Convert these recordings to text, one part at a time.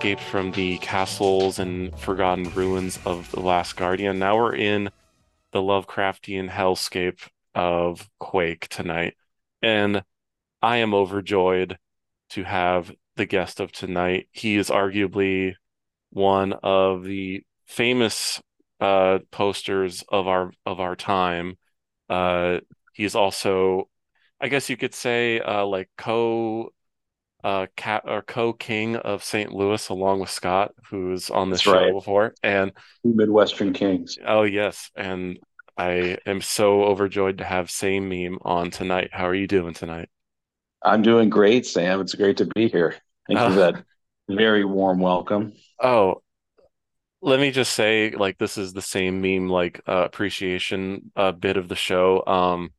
escaped from the castles and forgotten ruins of the last guardian. Now we're in the Lovecraftian hellscape of Quake tonight. And I am overjoyed to have the guest of tonight. He is arguably one of the famous uh, posters of our of our time. Uh, he's also, I guess you could say, uh, like co uh cat or co-king of St. Louis along with Scott, who's on this That's show right. before. And Midwestern Kings. oh yes, and I am so overjoyed to have Same Meme on tonight. How are you doing tonight? I'm doing great, Sam. It's great to be here. Thank you Uh, for that very warm welcome. Oh, let me just say, like, this is the same meme, like, uh, appreciation uh, bit of the show. Um,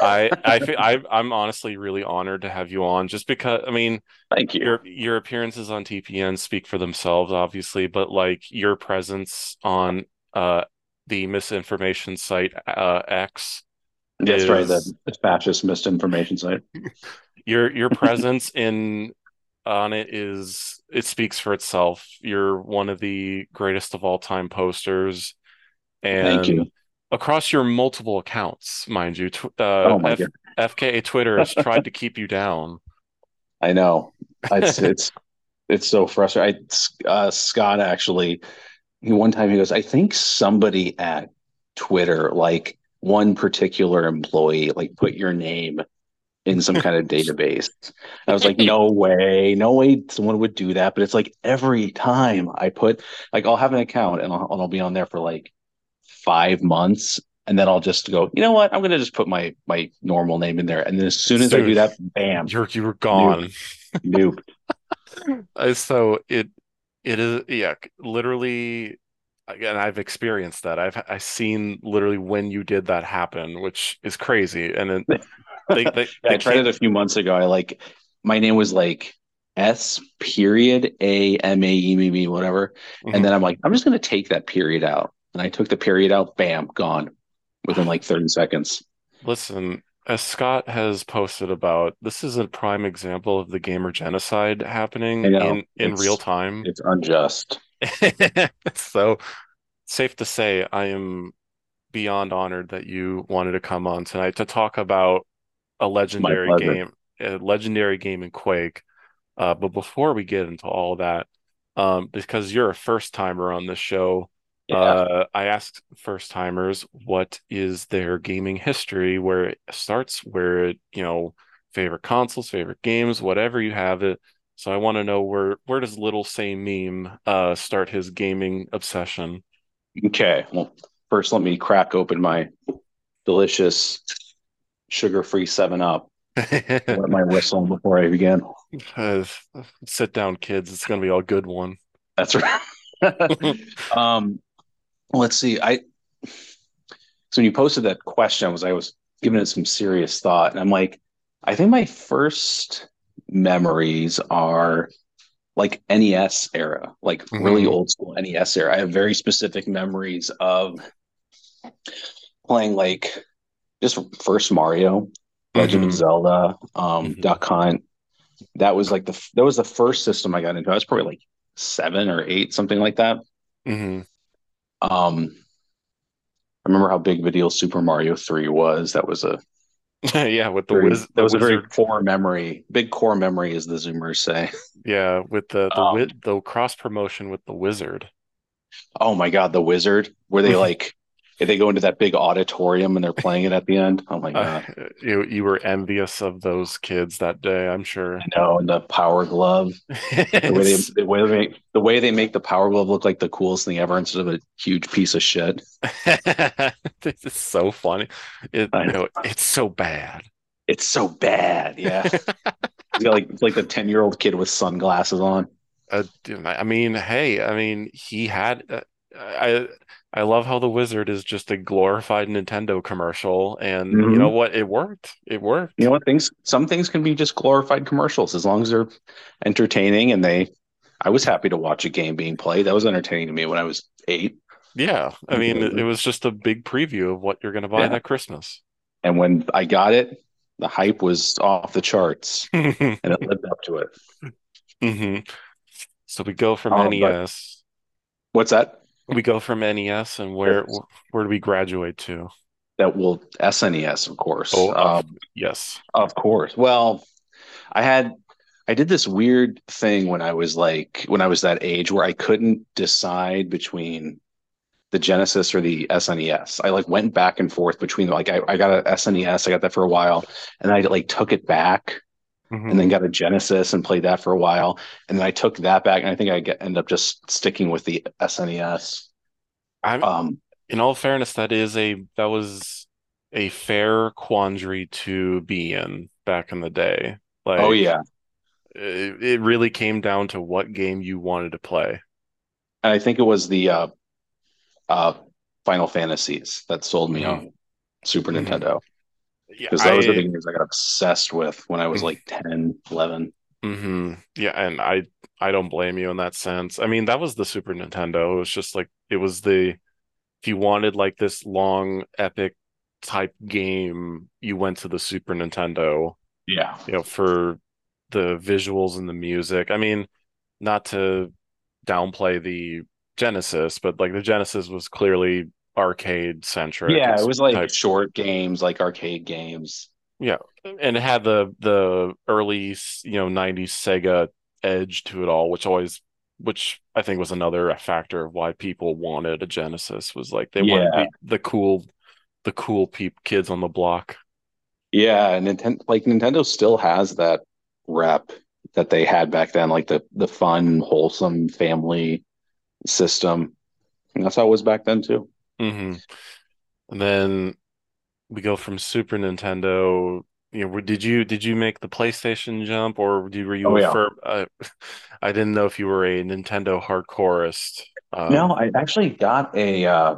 I, I, fe- I, I'm honestly really honored to have you on, just because, I mean, Thank you. your your appearances on TPN speak for themselves, obviously, but like your presence on uh the misinformation site uh X That's right. The, the fascist misinformation site. your your presence in on it is it speaks for itself. You're one of the greatest of all time posters, Thank and you. Across your multiple accounts, mind you, tw uh, Oh my F God. FKA Twitter has tried to keep you down. I know. It's it's it's so frustrating. I, uh, Scott actually, he, one time he goes, I think somebody at Twitter, like one particular employee, like put your name in some kind of database. I was like, no way, no way someone would do that. But it's like every time I put, like, I'll have an account and I'll, and I'll be on there for like five months. And then I'll just go, you know what? I'm gonna just put my my normal name in there. And then as soon as I do that, bam, you're you were gone. nope. Uh, So it it is yeah, literally again I've experienced that. I've I seen literally when you did that happen, which is crazy. And then they they, they I tried it a few months ago. I like my name was like S period A M A E M E whatever. Mhm. And then I'm like, I'm just gonna take that period out. And I took the period out, bam, gone within like 30 seconds. listen, as Scott has posted about, this is a prime example of the gamer genocide happening in in It's real time. it's unjust. So safe to say, I am beyond honored that you wanted to come on tonight to talk about a legendary game, a legendary game in Quake. Uh, but before we get into all that, um, because you're a first timer on this show, Yeah. uh, I asked first timers what is their gaming history, where it starts, where it, you know, favorite consoles, favorite games, whatever you have it. So I want to know where where does little same meme uh start his gaming obsession? Okay. Well, first let me crack open my delicious sugar-free 7 Up. Wet my whistle before I begin. Uh, sit down, kids. It's gonna be a good one. That's right. um, let's see. I so when you posted that question, I was I was giving it some serious thought, and I'm like, I think my first memories are like NES era, like really Mhm. old school NES era. I have very specific memories of playing like just first Mario, Legend of Mhm. Zelda, um, Mhm. Duck Hunt. That was like the that was the first system I got into. I was probably like seven or eight, something like that. Um, I remember how big of a deal Super Mario 3 was. That was a Yeah, with the very, wiz that was a very wizard. core memory, big core memory, as the Zoomers say. Yeah, with the the Um, the cross promotion with the wizard. oh my God, the Wizard, where they like they go into that big auditorium and they're playing it at the end. Oh my Uh, God, you you were envious of those kids that day, I'm sure. I know, and the Power Glove, the way they the way they make the way they make the Power Glove look like the coolest thing ever instead of a huge piece of shit. this is so funny. It, I you know. it's so bad. It's so bad. Yeah, like like the ten year old kid with sunglasses on. Uh, I I mean, hey, I mean, he had. Uh, I I love how the wizard is just a glorified Nintendo commercial, and you Mhm. know what? It worked. It worked. You know what? Things some things can be just glorified commercials as long as they're entertaining and they. I was happy to watch a game being played. That was entertaining to me when I was eight. Yeah, I mean, it, it was just a big preview of what you're going to buy Yeah. that Christmas. And when I got it, the hype was off the charts, and it lived up to it. hmm So we go from Um, NES. what's that? We go from NES, and where where do we graduate to? That will SNES, of course. Oh, Um, yes. of course. Well, I had I did this weird thing when I was like when I was that age where I couldn't decide between the Genesis or the SNES. I like went back and forth between like I, I got a SNES, I got that for a while, and I like took it back Mhm. and then got a Genesis and played that for a while. And then I took that back and I think I get end up just sticking with the SNES. I'm Um in all fairness, that is a that was a fair quandary to be in back in the day. Like, oh yeah. it, it really came down to what game you wanted to play. And I think it was the uh uh Final Fantasies that sold me Mhm. on Super Mhm. Nintendo. Yeah, Because those are I the games I got obsessed with when I was like 10, 11. hmm Yeah, and I I don't blame you in that sense. I mean, that was the Super Nintendo. It was just like it was the if you wanted like this long epic type game, you went to the Super Nintendo, Yeah. you know, for the visuals and the music. I mean, not to downplay the Genesis, but like the Genesis was clearly arcade centric Yeah, it was like type short games, like arcade games. Yeah, and it had the the early, you know, 90s Sega edge to it all, which always, which I think was another factor of why people wanted a Genesis was like they wanted Yeah. the the cool, the cool peep kids on the block. Yeah, and Nintendo like Nintendo still has that rep that they had back then, like the the fun, wholesome family system. And that's how it was back then too. Hmm And then we go from Super Nintendo. You know, did you did you make the PlayStation jump, or did, were you Oh yeah. Uh, I didn't know if you were a Nintendo hardcoreist. Um, No, I actually got a uh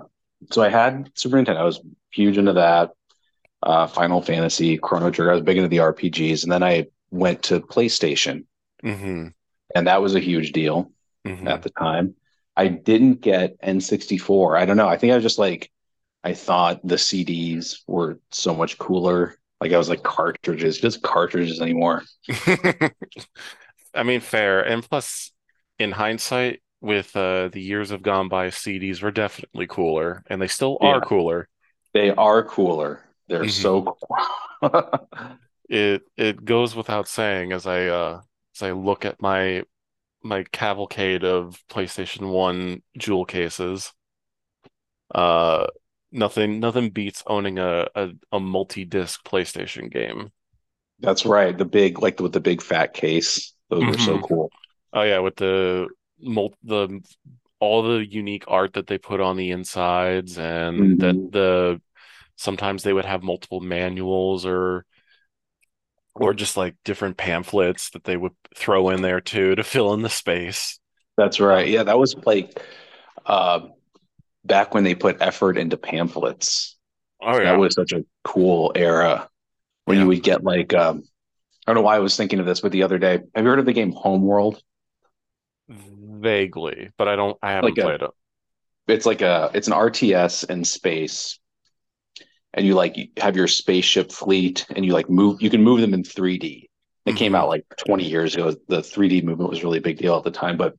so I had Super Nintendo, I was huge into that. Uh Final Fantasy, Chrono Trigger, I was big into the RPGs, and then I went to PlayStation, hmm and that was a huge deal. hmm at the time. I didn't get N64. I don't know. I think I was just like, I thought the CDs were so much cooler. Like I was like cartridges, just cartridges anymore. I mean, fair. And plus, in hindsight, with uh, the years have gone by, CDs were definitely cooler, and they still are Yeah, cooler. they are cooler. They're hmm so cool. It it goes without saying as I uh as I look at my my cavalcade of PlayStation 1 jewel cases. Uh, nothing nothing beats owning a a, a multi-disc PlayStation game. That's right. The big, like with the big fat case. Those were so hmm cool. Oh yeah, with the mul the all the unique art that they put on the insides and that Mhm. the sometimes they would have multiple manuals or or just like different pamphlets that they would throw in there too to fill in the space. That's right. Yeah, that was like uh back when they put effort into pamphlets. oh yeah. That was such a cool era when you would get like um I don't know why I was thinking of this, but the other day, have you heard of the game Homeworld? Vaguely, but I don't I haven't Like a played it. it's like a it's an RTS in space, and you like you have your spaceship fleet, and you like move you can move them in 3D. It came hmm out like 20 years ago. The 3D movement was really a big deal at the time, but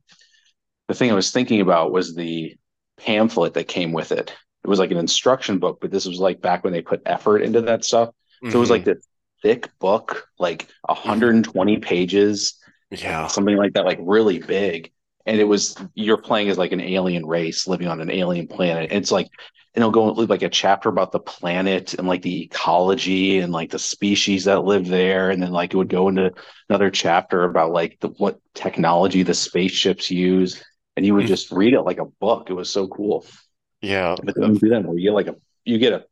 the thing I was thinking about was the pamphlet that came with it. It was like an instruction book, but this was like back when they put effort into that stuff. So it was like this thick book, like hmm 120 pages, Yeah. something like that, like really big. And it was you're playing as like an alien race living on an alien planet. It's like, and it'll go like a chapter about the planet and like the ecology and like the species that live there. And then like it would go into another chapter about like the what technology the spaceships use. And you would Mm. just read it like a book. It was so cool. Yeah. But do that anymore. You get like a you get a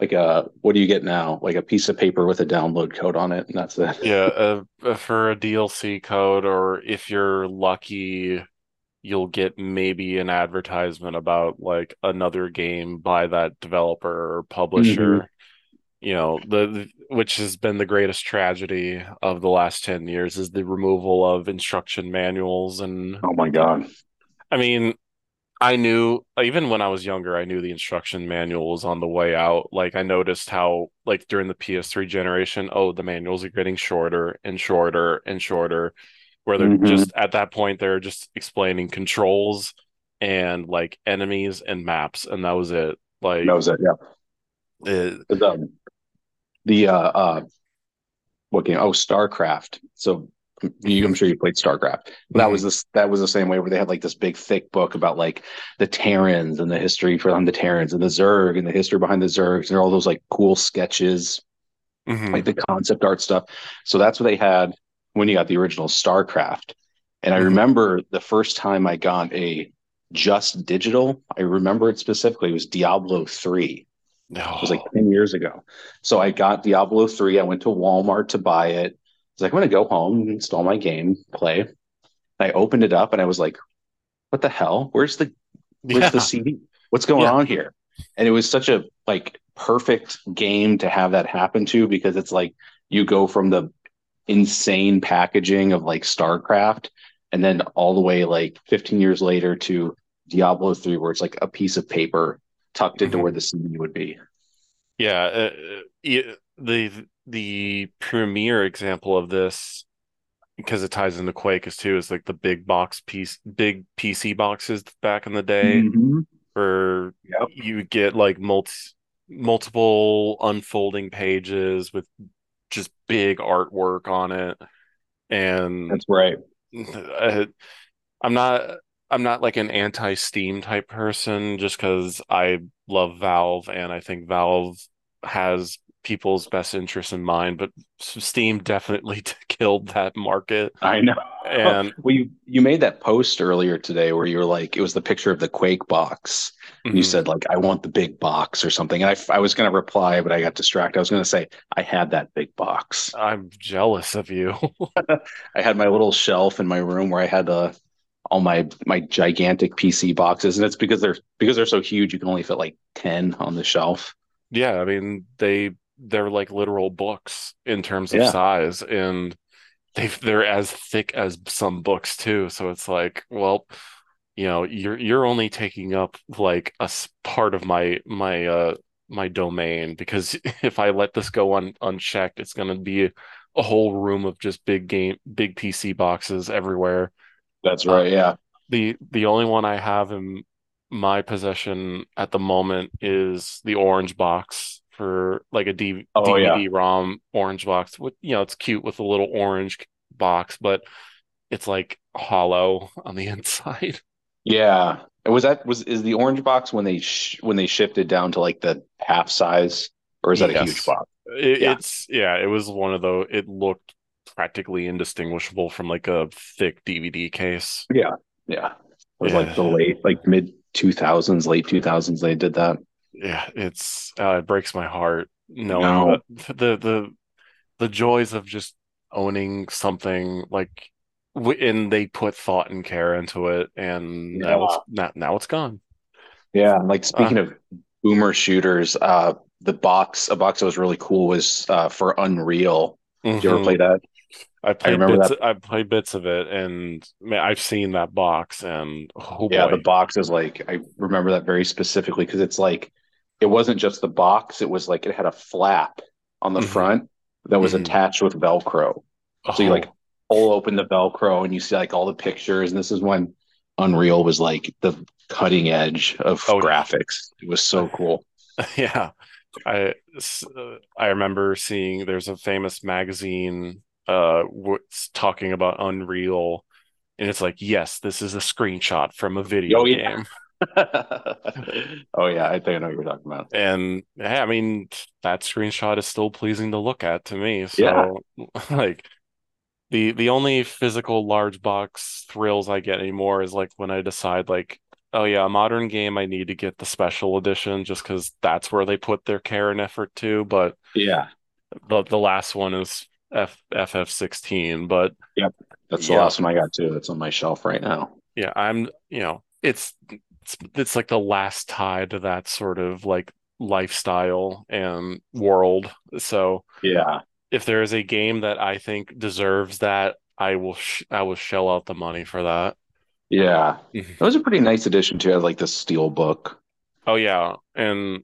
like a what do you get now? Like a piece of paper with a download code on it, and that's it. Yeah, uh, uh, for a DLC code, or if you're lucky, you'll get maybe an advertisement about like another game by that developer or publisher. Mm-hmm. You know, the, the which has been the greatest tragedy of the last 10 years is the removal of instruction manuals. And Oh my God. I mean, I knew even when I was younger, I knew the instruction manual was on the way out. Like I noticed how like during the PS3 generation, oh, the manuals are getting shorter and shorter and shorter, where they're Mhm. just at that point they're just explaining controls and like enemies and maps, and that was it. Like That was it. Yeah. it, The, the uh, uh, what game? Oh, StarCraft. So you, I'm sure you played StarCraft. That was this. That was the same way where they had like this big thick book about like the Terrans and the history from the Terrans and the Zerg and the history behind the Zergs and all those like cool sketches, Mhm. like the concept art stuff. So that's what they had when you got the original StarCraft. And I Mhm. remember the first time I got a just digital. I remember it specifically. It was Diablo three. It was like Oh, 10 years ago. So I got Diablo 3. I went to Walmart to buy it. I was like, I'm going to go home, install my game, play. I opened it up and I was like, what the hell? Where's the where's yeah, the CD? What's going yeah. on here? And it was such a like perfect game to have that happen to because it's like you go from the insane packaging of like StarCraft and then all the way like 15 years later to Diablo 3 where it's like a piece of paper tucked into Mhm. where the CD would be. Yeah, uh, uh, the the premier example of this because it ties into Quake is too is like the big box piece, big PC boxes back in the day Mhm. where Yep. you get like multi multiple unfolding pages with just big artwork on it, and That's right. uh, I'm not I'm not like an anti-Steam type person just because I love Valve and I think Valve has people's best interests in mind, but Steam definitely killed that market. I know. And well, you you made that post earlier today where you were like, it was the picture of the Quake box. And you mhm, said like, I want the big box or something. And I, I was going to reply, but I got distracted. I was going to say I had that big box. I'm jealous of you. I had my little shelf in my room where I had uh, all my my gigantic PC boxes, and it's because they're because they're so huge. You can only fit like ten on the shelf. Yeah, I mean they they're like literal books in terms of Yeah. size, and they they're as thick as some books too. So it's like, well, you know, you're you're only taking up like a part of my my uh my domain because if I let this go un unchecked, it's gonna be a whole room of just big game big PC boxes everywhere. That's Uh, right. Yeah. the the only one I have in my possession at the moment is the orange box for like a D Oh yeah. DVD-ROM orange box with you know it's cute with a little orange box, but it's like hollow on the inside. Yeah. Was that was is the orange box when they sh when they shifted down to like the half size, or is that a huge box? It, Yeah. It's yeah, it was one of those. It looked practically indistinguishable from like a thick DVD case. Yeah. Yeah. It was like the late like mid two thousands, late two thousands they did that. Yeah, it's uh, it breaks my heart knowing No. that the the the joys of just owning something like and they put thought and care into it and now it's Yeah. now, it's gone. Yeah. Like speaking Uh, of boomer shooters, uh the box a box that was really cool was uh for Unreal. Did you ever mhm. play that? I I played remember bits that. I played bits of it and man, I've seen that box and oh Yeah, the box is like I remember that very specifically because it's like it wasn't just the box, it was like it had a flap on the hmm front that was hmm attached with Velcro. So you like Oh, pull open the Velcro and you see like all the pictures, and this is when Unreal was like the cutting edge of oh graphics. It was so cool. yeah. I uh, I remember seeing there's a famous magazine uh what's talking about Unreal and it's like yes this is a screenshot from a video Oh yeah. game oh yeah, I think I know what you're talking about. and yeah, I mean that screenshot is still pleasing to look at to me Yeah. so like the the only physical large box thrills I get anymore is like when I decide like oh yeah a modern game I need to get the special edition just because that's where they put their care and effort to but Yeah. the the last one is F FF16, but Yep. That's the yeah, last one I got too. That's on my shelf right now. yeah, I'm, you know, it's it's it's like the last tie to that sort of like lifestyle and world. So Yeah. if there is a game that I think deserves that, I will sh I will shell out the money for that. Yeah. Mhm. It was a pretty nice addition too. it, like the steel book. Oh yeah, and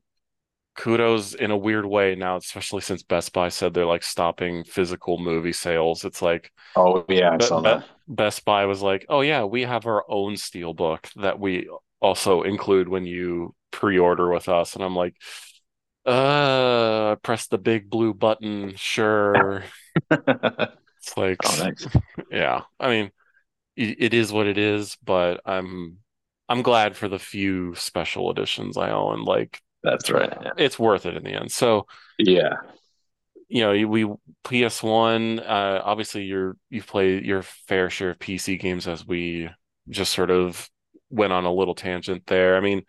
kudos in a weird way now, especially since Best Buy said they're like stopping physical movie sales. It's like Oh yeah, I saw Be that. Best Buy was like, "Oh yeah, we have our own steelbook that we also include when you pre-order with us." And I'm like, "Uh, press the big blue button, sure." It's like, Oh, nice. yeah. I mean, i- it is what it is, but I'm I'm glad for the few special editions I own. Like, That's right. Yeah. it's worth it in the end. So, Yeah. you know, we PS1, uh, obviously you're you've played your fair share of PC games as we just sort of went on a little tangent there. I mean,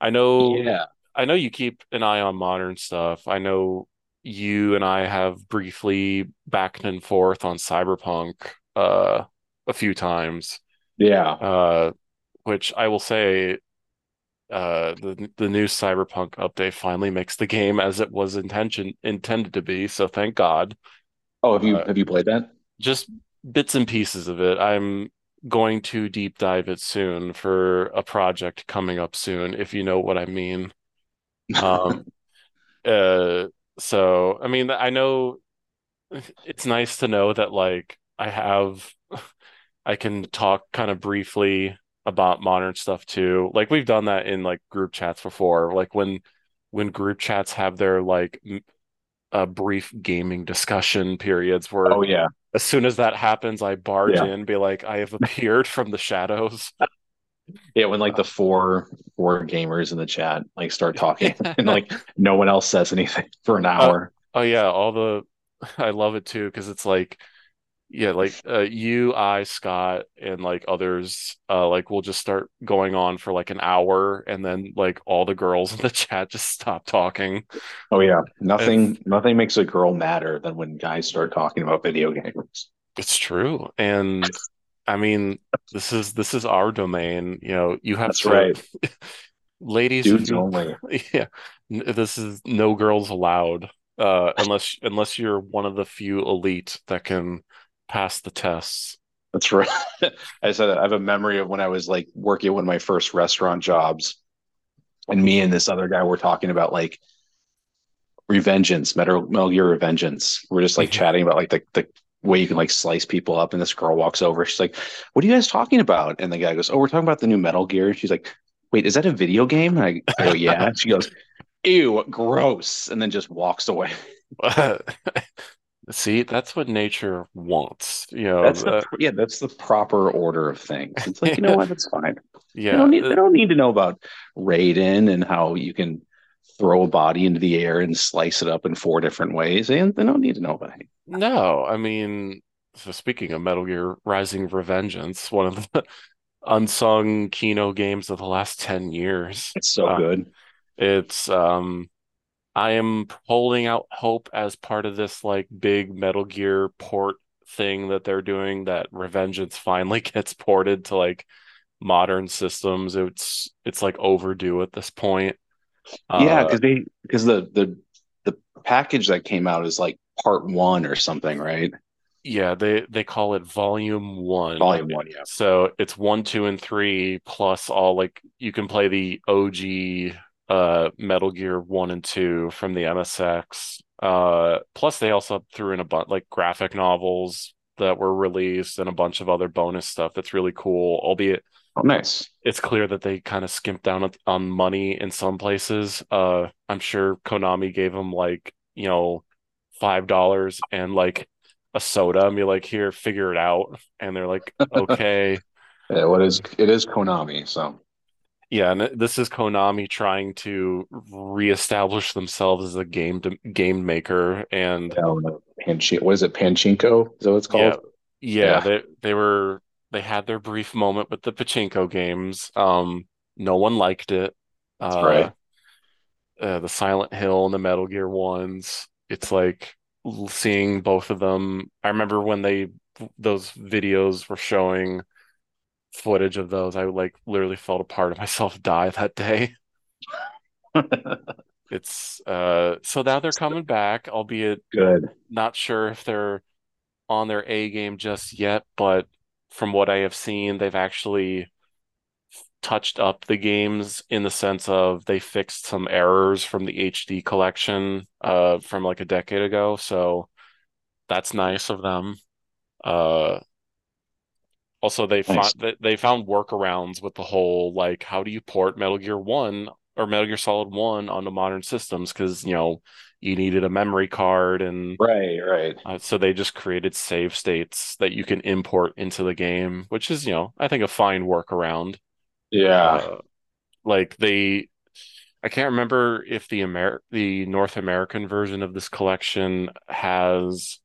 I know Yeah. I know you keep an eye on modern stuff. I know you and I have briefly back and forth on Cyberpunk uh a few times. Yeah. Uh which I will say uh the the new Cyberpunk update finally makes the game as it was intention intended to be, so thank God. Oh, have you Uh, have you played that? just bits and pieces of it. I'm going to deep dive it soon for a project coming up soon, if you know what I mean. Um, uh, so I mean, I know it's nice to know that like I have I can talk kind of briefly about modern stuff too. Like we've done that in like group chats before. Like when when group chats have their like a brief gaming discussion periods where Oh yeah. As soon as that happens, I barge Yeah. in, be like, I have appeared from the shadows. Yeah, when like the four four gamers in the chat like start talking and like no one else says anything for an Uh, hour. oh yeah, all the I love it too because it's like yeah, like uh, you, I, Scott, and like others, uh, like we'll just start going on for like an hour, and then like all the girls in the chat just stop talking. Oh yeah. And Nothing nothing makes a girl madder than when guys start talking about video games. it's true. And I mean, this is this is our domain. You know, you have That's to, right. ladies, Dudes you, only. yeah, this is no girls allowed, uh, unless unless you're one of the few elite that can pass the tests. That's right. I said I have a memory of when I was like working at one of my first restaurant jobs, and me and this other guy were talking about like Revengeance, Metal, Metal Gear Revengeance. We're just like Mhm. chatting about like the the way you can like slice people up, and this girl walks over. She's like, "What are you guys talking about?" And the guy goes, "Oh, we're talking about the new Metal Gear." She's like, "Wait, is that a video game?" And I, I go, "Yeah." She goes, "Ew, gross," and then just walks away. See, that's what nature wants. You know, That's the uh, yeah, that's the proper order of things. It's like you know what, that's fine. They yeah, don't need they don't need to know about Raiden and how you can throw a body into the air and slice it up in four different ways. And they don't need to know about it. no, I mean, so speaking of Metal Gear Rising Revengeance, one of the unsung Kino games of the last 10 years. It's so Uh, good. it's um I am holding out hope as part of this like big Metal Gear port thing that they're doing that Revengeance finally gets ported to like modern systems. It's it's like overdue at this point. Yeah, Uh because they because the the the package that came out is like part one or something, right? yeah, they they call it Volume One. Volume one, yeah. So it's one, two, and three plus all like you can play the OG uh Metal Gear one and two from the MSX. Uh plus they also threw in a bunch like graphic novels that were released and a bunch of other bonus stuff that's really cool, albeit Oh, nice. it's clear that they kind of skimped down on, on money in some places. Uh I'm sure Konami gave them like, you know, five dollars and like a soda and be like, here, figure it out. And they're like, okay. Yeah, what is it is Konami, so Yeah, and this is Konami trying to reestablish themselves as a game game maker, and. Panchi what is it? Panchinko? Is that what it's called? yeah, Yeah, they they were they had their brief moment with the pachinko games. Um, no one liked it. that's Uh, right. uh, the Silent Hill and the Metal Gear ones. It's like seeing both of them. I remember when they those videos were showing footage of those. I like literally felt a part of myself die that day. It's uh so now they're coming back, albeit Good. not sure if they're on their A game just yet, but from what I have seen, they've actually touched up the games in the sense of they fixed some errors from the HD collection uh from like a decade ago. So that's nice of them. Uh also they Nice. found they found workarounds with the whole like how do you port Metal Gear 1 or Metal Gear Solid 1 onto modern systems because you know you needed a memory card and Right, right. uh, so they just created save states that you can import into the game, which is, you know, I think a fine workaround. Yeah. Uh, like they, I can't remember if the Amer the North American version of this collection has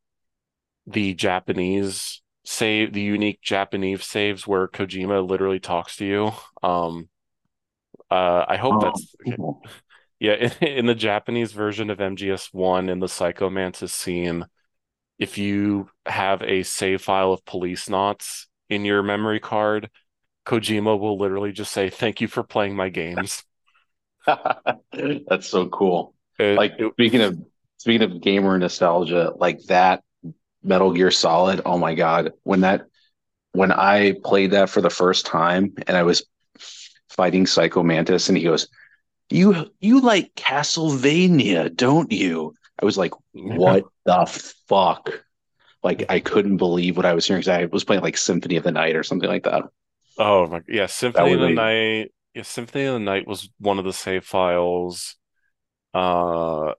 the Japanese save, the unique Japanese saves where Kojima literally talks to you. Um, uh, I hope Oh, that's cool. yeah. In, in the Japanese version of MGS1 in the Psycho Mantis scene, if you have a save file of Policenauts in your memory card, Kojima will literally just say, "Thank you for playing my games." That's so cool. It, Like it, speaking of speaking of gamer nostalgia, like that Metal Gear Solid, oh my God. When that when I played that for the first time and I was fighting Psycho Mantis and he goes, You you like Castlevania, don't you? I was like, what the fuck? Like I couldn't believe what I was hearing because I was playing like Symphony of the Night or something like that. Oh my, yeah. Symphony of the Night. Yeah, Symphony of the Night was one of the save files. Uh, I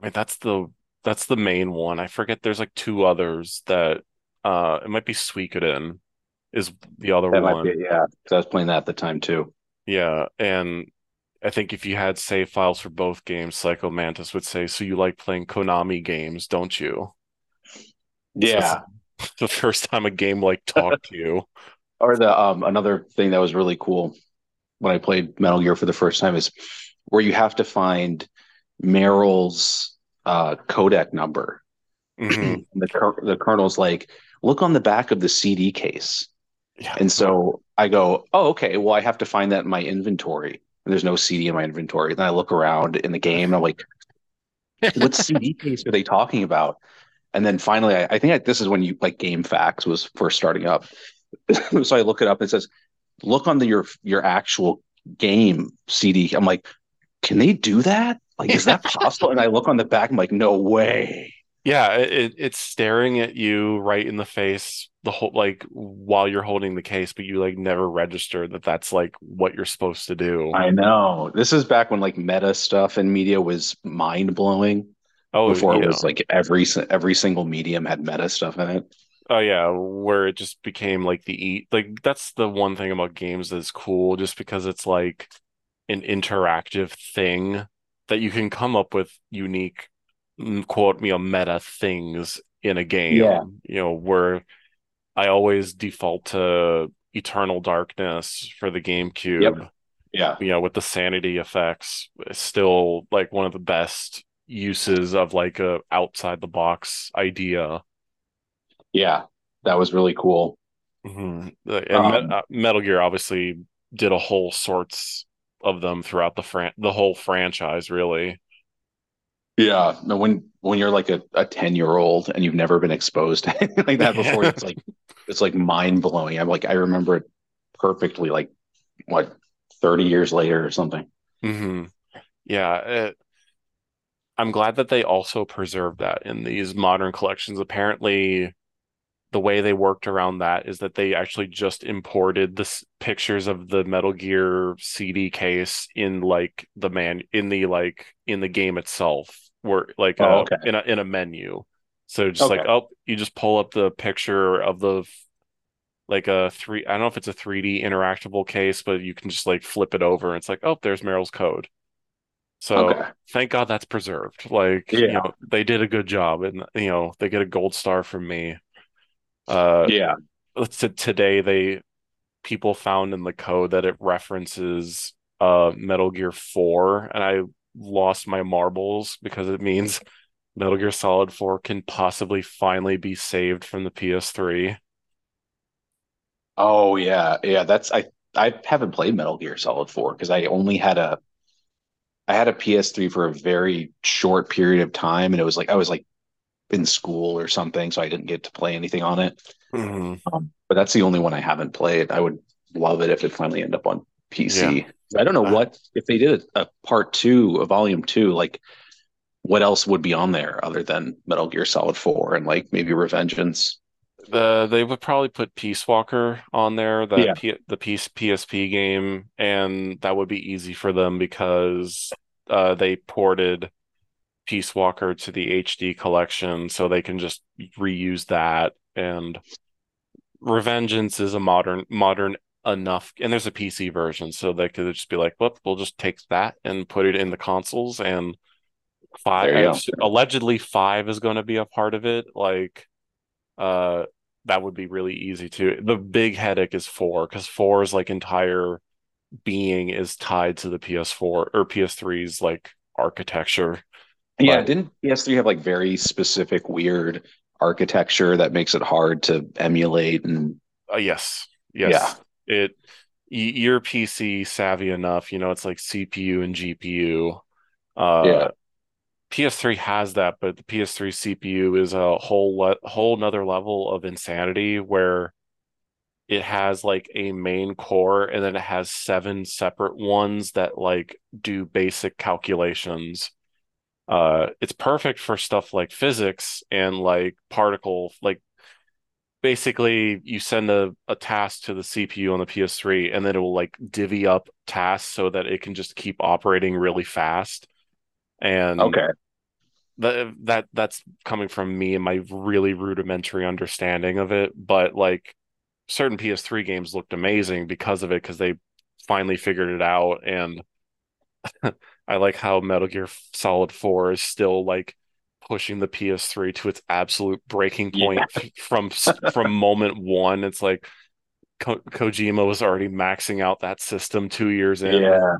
mean, that's the that's the main one. I forget. There's like two others that. Uh, it might be Suikoden is the other that might be one. yeah. Because I was playing that at the time too. Yeah, and I think if you had save files for both games, Psycho Mantis would say, "So you like playing Konami games, don't you?" So Yeah. the first time a game like talked to you. Or the um another thing that was really cool when I played Metal Gear for the first time is where you have to find Meryl's uh codec number. hmm the the colonel's like, look on the back of the CD case. Yeah. And so I go, oh, okay. Well, I have to find that in my inventory. And there's no CD in my inventory. Then I look around in the game and I'm like, what CD case are they talking about? And then finally, I, I think I, this is when you like GameFAQs was first starting up. so I look it up and it says, look on the, your your actual game CD. I'm like, can they do that? Like, is that possible? And I look on the back. I'm like, no way. Yeah, it, it's staring at you right in the face the whole like while you're holding the case, but you like never register that that's like what you're supposed to do. I know. This is back when like meta stuff in media was mind blowing. Oh, Before it was like every every single medium had meta stuff in it. Oh yeah, where it just became like the eat like that's the one thing about games that's cool just because it's like an interactive thing that you can come up with unique mm, quote me a meta things in a game Yeah. you know, where I always default to Eternal Darkness for the Yep. GameCube, Yeah. you know, with the sanity effects, still like one of the best uses of like a outside the box idea. Yeah. That was really cool. hmm And Met Um, uh, Metal Gear obviously did a whole sorts of them throughout the fran the whole franchise, really. yeah. No, when when you're like a, a 10 year old and you've never been exposed to anything like that before, it's like it's like mind blowing. I'm like, I remember it perfectly, like what, 30 years later or something. hmm Yeah, it, I'm glad that they also preserved that in these modern collections. Apparently, the way they worked around that is that they actually just imported the s- pictures of the Metal Gear CD case in like the man in the like in the game itself, where like Oh, okay. in a in a menu. So just like oh, you just pull up the picture of the like a three. I don't know if it's a 3D interactable case, but you can just like flip it over and it's like oh, there's Meryl's code. So Okay. thank God that's preserved. Like you know they did a good job, and you know they get a gold star from me. Uh, Yeah. let's say today they people found in the code that it references uh Metal Gear 4 and I lost my marbles because it means Metal Gear Solid 4 can possibly finally be saved from the PS3. Oh yeah. Yeah. That's I I haven't played Metal Gear Solid 4 because I only had a I had a PS3 for a very short period of time and it was like I was like in school or something, so I didn't get to play anything on it. hmm Um, but that's the only one I haven't played. I would love it if it finally ended up on PC. I don't know Uh, what if they did a, a part two, a volume two, like what else would be on there other than Metal Gear Solid 4 and like maybe Revengeance? The they would probably put Peace Walker on there, Yeah. P, the Peace PSP game, and that would be easy for them because uh, they ported Peace Walker to the HD collection, so they can just reuse that. And Revengeance is a modern modern enough, and there's a PC version, so they could just be like, "Well, we'll just take that and put it in the consoles." And five, allegedly, five is going to be a part of it. Like, uh, that would be really easy too. The big headache is four because four's like entire being is tied to the PS4 or PS3's like architecture. Yeah, But- didn't PS3 have like very specific weird architecture that makes it hard to emulate and Uh, yes, yes. It y- you're PC savvy enough, you know, it's like CPU and GPU. Uh, Yeah. PS3 has that, but the PS3 CPU is a whole le whole nother level of insanity where it has like a main core and then it has seven separate ones that like do basic calculations. Uh, it's perfect for stuff like physics and like particle, like basically you send a, a task to the CPU on the PS3 and then it will like divvy up tasks so that it can just keep operating really fast. And okay. that that that's coming from me and my really rudimentary understanding of it. But like certain PS3 games looked amazing because of it, because they finally figured it out. And I like how Metal Gear Solid 4 is still like pushing the PS3 to its absolute breaking point from from moment one. It's like Ko Kojima was already maxing out that system two years in. Yeah.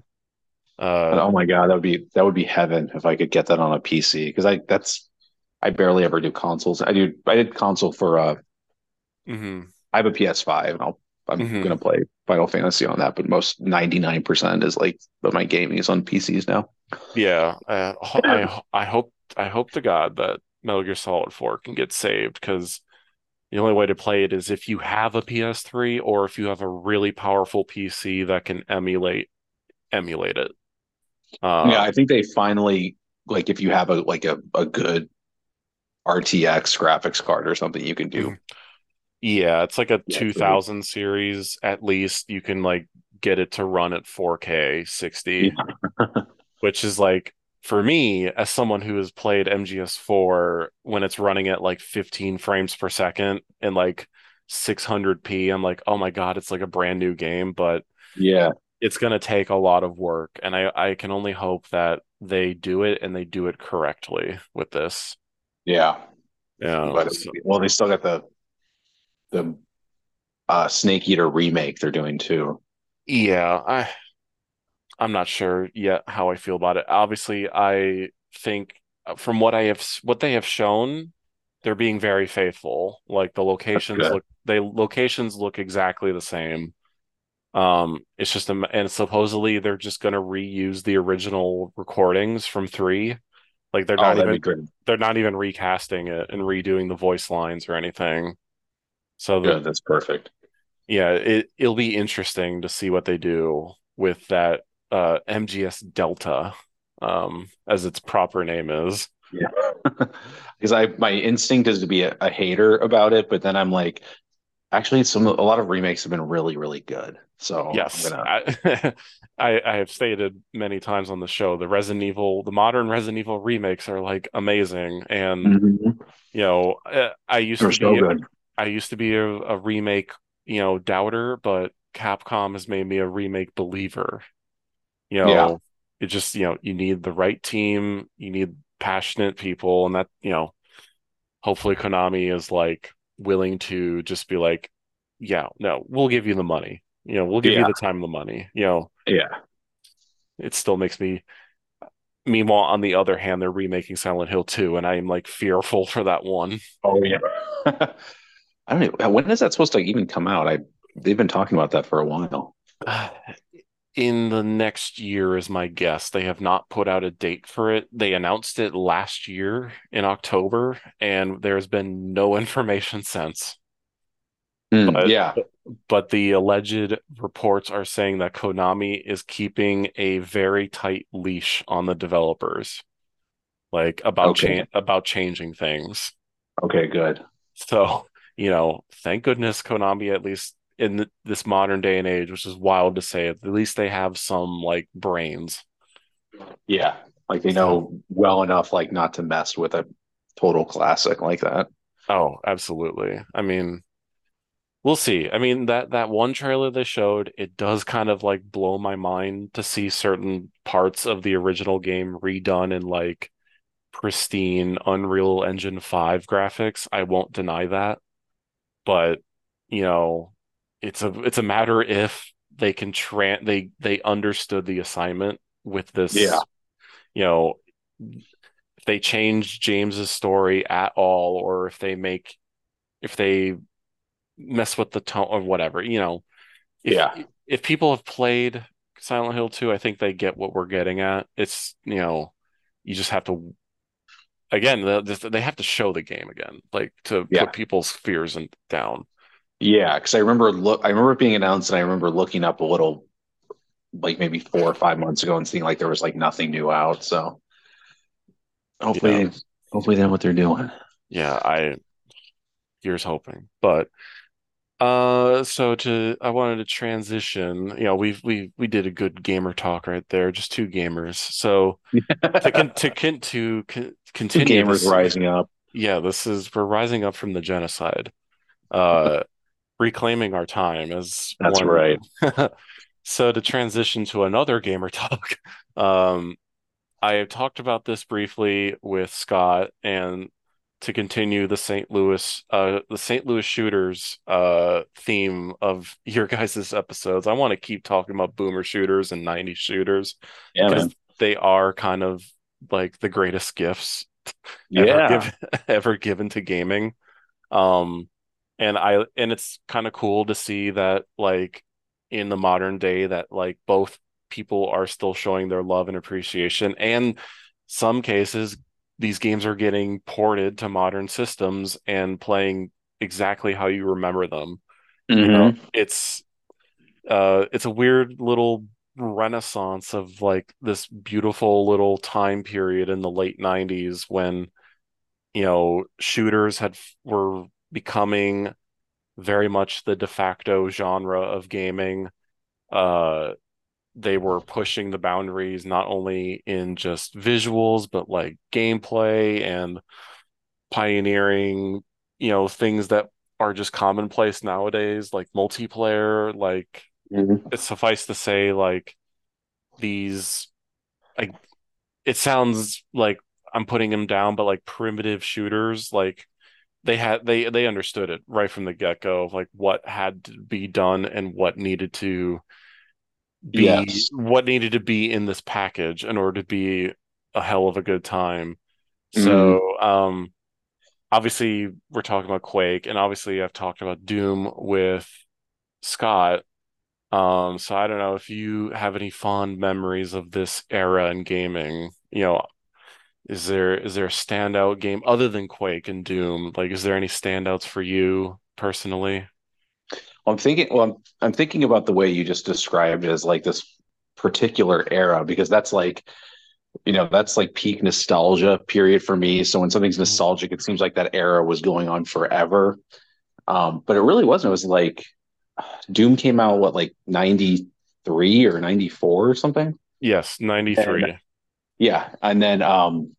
Uh, oh my god, that would be that would be heaven if I could get that on a PC because I that's I barely ever do consoles. I do I did console for uh mm-hmm. I have a PS5 and I'll I'm Mhm. gonna play Final Fantasy on that, but most 99% is like of my gaming is on PCs now. Yeah, uh, I I hope I hope to God that Metal Gear Solid 4 can get saved because the only way to play it is if you have a PS3 or if you have a really powerful PC that can emulate emulate it. Uh, yeah, I think they finally like if you have a like a, a good RTX graphics card or something you can do. Yeah, it's like a Yeah, 2000 series at least you can like get it to run at 4K 60, which is like for me as someone who has played MGS4 when it's running at like 15 frames per second and like 600p, I'm like, oh my God, it's like a brand new game, but Yeah. it's going to take a lot of work. And I, I can only hope that they do it and they do it correctly with this. Yeah. Yeah. But so- well, they still got the the uh, Snake Eater remake they're doing too. yeah, I, I'm not sure yet how I feel about it. Obviously, I think uh, from what I have, what they have shown, they're being very faithful. Like the locations look, they locations look exactly the same. Um, it's just a, and supposedly they're just going to reuse the original recordings from three. Like they're Oh, not that'd even they're not even recasting it and redoing the voice lines or anything. So the, Good. That's perfect. yeah, it it'll be interesting to see what they do with that uh MGS Delta, um, as its proper name is. Yeah. Because I my instinct is to be a, a hater about it, but then I'm like, actually, some a lot of remakes have been really, really good. So Yes, I'm gonna, I, I I have stated many times on the show the Resident Evil, the modern Resident Evil remakes are like amazing, and Mhm. you know, uh, I used they're to so be good. I used to be a, a remake, you know, doubter, but Capcom has made me a remake believer. You know, Yeah. it just, you know, you need the right team, you need passionate people, and that, you know, hopefully Konami is like willing to just be like, yeah, no, we'll give you the money. You know, we'll give you the time and the money. You know, Yeah. it still makes me. Meanwhile, on the other hand, they're remaking Silent Hill 2, and I am like fearful for that one. Oh yeah. I don't know when is that supposed to even come out? I they've been talking about that for a while. in the next year is my guess. They have not put out a date for it. They announced it last year in October, and there's been no information since. Mm, But yeah. but the alleged reports are saying that Konami is keeping a very tight leash on the developers, like about Okay. cha about changing things. Okay, good. So, you know, thank goodness Konami, at least in th this modern day and age, which is wild to say, at least they have some like brains. Yeah. Like they know well enough like not to mess with a total classic like that. oh, absolutely. I mean, we'll see. I mean, that that one trailer they showed, it does kind of like blow my mind to see certain parts of the original game redone in like pristine Unreal Engine 5 graphics. I won't deny that, but you know, it's a it's a matter if they can tran they they understood the assignment with this. Yeah. you know, if they change James's story at all, or if they make if they mess with the tone or whatever, you know, if Yeah. if people have played Silent Hill 2, I think they get what we're getting at. It's, you know, you just have to again, they they have to show the game again, like to Yeah. put people's fears in, down. Yeah. Because I remember look I remember it being announced and I remember looking up a little like maybe four or five months ago and seeing like there was like nothing new out. So Yeah. hopefully hopefully they know what they're doing. Yeah, I here's hoping. But uh so to I wanted to transition, you know, we've we we did a good gamer talk right there, just two gamers. So to con to con to con continue gamers this, rising up. yeah, this is we're rising up from the genocide. Uh reclaiming our time as That's one right. So to transition to another gamer talk, um, I have talked about this briefly with Scott, and to continue the St. Louis, uh, the St. Louis shooters, uh, theme of your guys' episodes. I want to keep talking about boomer shooters and 90s shooters Yeah, because man. they are kind of like the greatest gifts ever Yeah. given ever given to gaming. Um, and I and it's kind of cool to see that like in the modern day that like both people are still showing their love and appreciation and some cases these games are getting ported to modern systems and playing exactly how you remember them. You know, hmm it's uh it's a weird little renaissance of like this beautiful little time period in the late 90s when you know shooters had were becoming very much the de facto genre of gaming. Uh, they were pushing the boundaries not only in just visuals, but like gameplay and pioneering, you know, things that are just commonplace nowadays, like multiplayer. Like hmm it's suffice to say, like these, like it sounds like I'm putting them down, but like primitive shooters, like they had they they understood it right from the get-go of like what had to be done and what needed to be Yes. what needed to be in this package in order to be a hell of a good time. hmm So, um obviously we're talking about Quake and obviously I've talked about Doom with Scott. Um so I don't know if you have any fond memories of this era in gaming. You know, is there is there a standout game other than Quake and Doom? Like, is there any standouts for you personally? Well, I'm thinking. Well, I'm, I'm thinking about the way you just described it as like this particular era because that's like you know that's like peak nostalgia period for me. So when something's Mhm. nostalgic, it seems like that era was going on forever. Um, but it really wasn't. It was like Doom came out what like 93 or 94 or something. Yes, And 93. yeah, and then um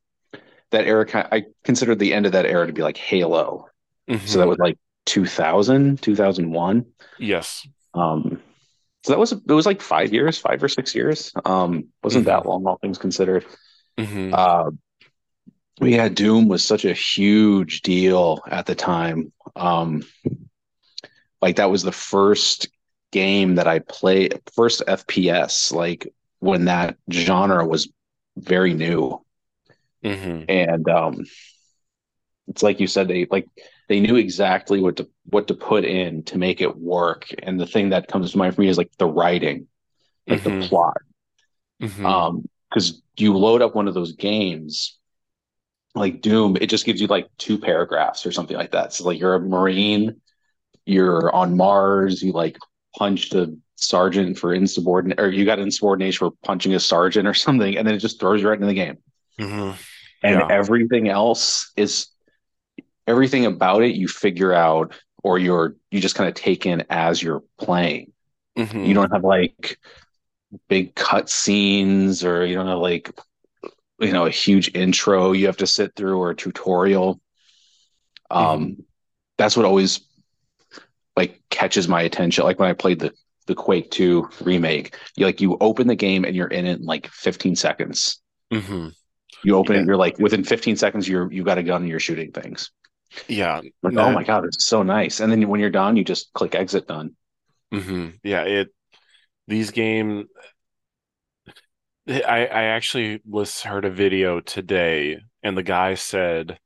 that era I considered the end of that era to be like Halo. So that was like 2000, 2001. Yes. Um, so that was it was like five years, five or six years. Um, wasn't hmm that long, all things considered. hmm Uh, yeah, Doom was such a huge deal at the time. Um, like that was the first game that I played, first FPS, like when that genre was very new. hmm And um, it's like you said, they like they knew exactly what to what to put in to make it work. And the thing that comes to mind for me is like the writing. like Mhm. the plot. Mhm. Um, because you load up one of those games like Doom, it just gives you like two paragraphs or something like that. So like you're a Marine, you're on Mars, you like punched a sergeant for insubordinate, or you got insubordination for punching a sergeant or something, and then it just throws you right into the game. Mhm. And Yeah. everything else is everything about it you figure out or you're you just kind of take in as you're playing. Mhm. You don't have like big cut scenes or you don't have like you know a huge intro you have to sit through or a tutorial um that's what always like catches my attention like when i played the the quake 2 remake you like you open the game and you're in it in like 15 seconds Mhm. you open Yeah. it you're like within 15 seconds you're you got a gun and you're shooting things Yeah. like No. oh my god it's so nice and then when you're done you just click exit done hmm Yeah, it these game I I actually was heard a video today and the guy said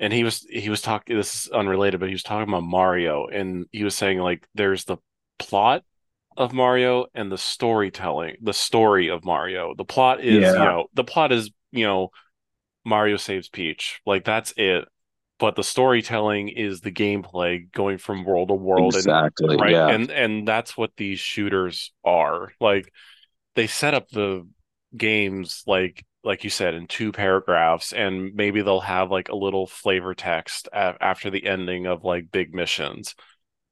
and he was he was talking this is unrelated, but he was talking about Mario and he was saying like there's the plot of Mario and the storytelling, the story of Mario. The plot is, Yeah. you know, the plot is, you know, Mario saves Peach. Like that's it. But the storytelling is the gameplay going from world to world and exactly right yeah and and that's what these shooters are like they set up the games like like you said in two paragraphs and maybe they'll have like a little flavor text a- after the ending of like big missions.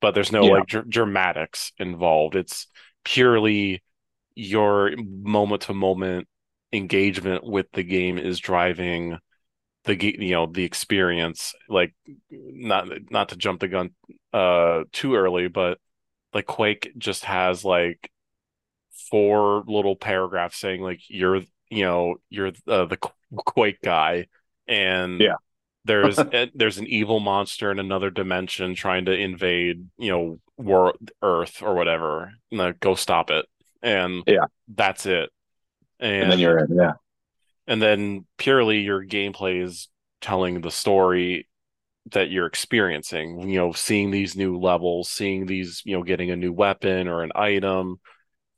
But there's no Yeah. like dr- dramatics involved. It's purely your moment to moment engagement with the game is driving the ge- you know the experience. Like not not to jump the gun uh too early but like Quake just has like four little paragraphs saying like you're you know you're uh, the Quake guy and Yeah. there's a- there's an evil monster in another dimension trying to invade you know world Earth or whatever and, like, go stop it and Yeah. that's it and, and then you're in yeah and then purely your gameplay is telling the story that you're experiencing you know seeing these new levels seeing these you know getting a new weapon or an item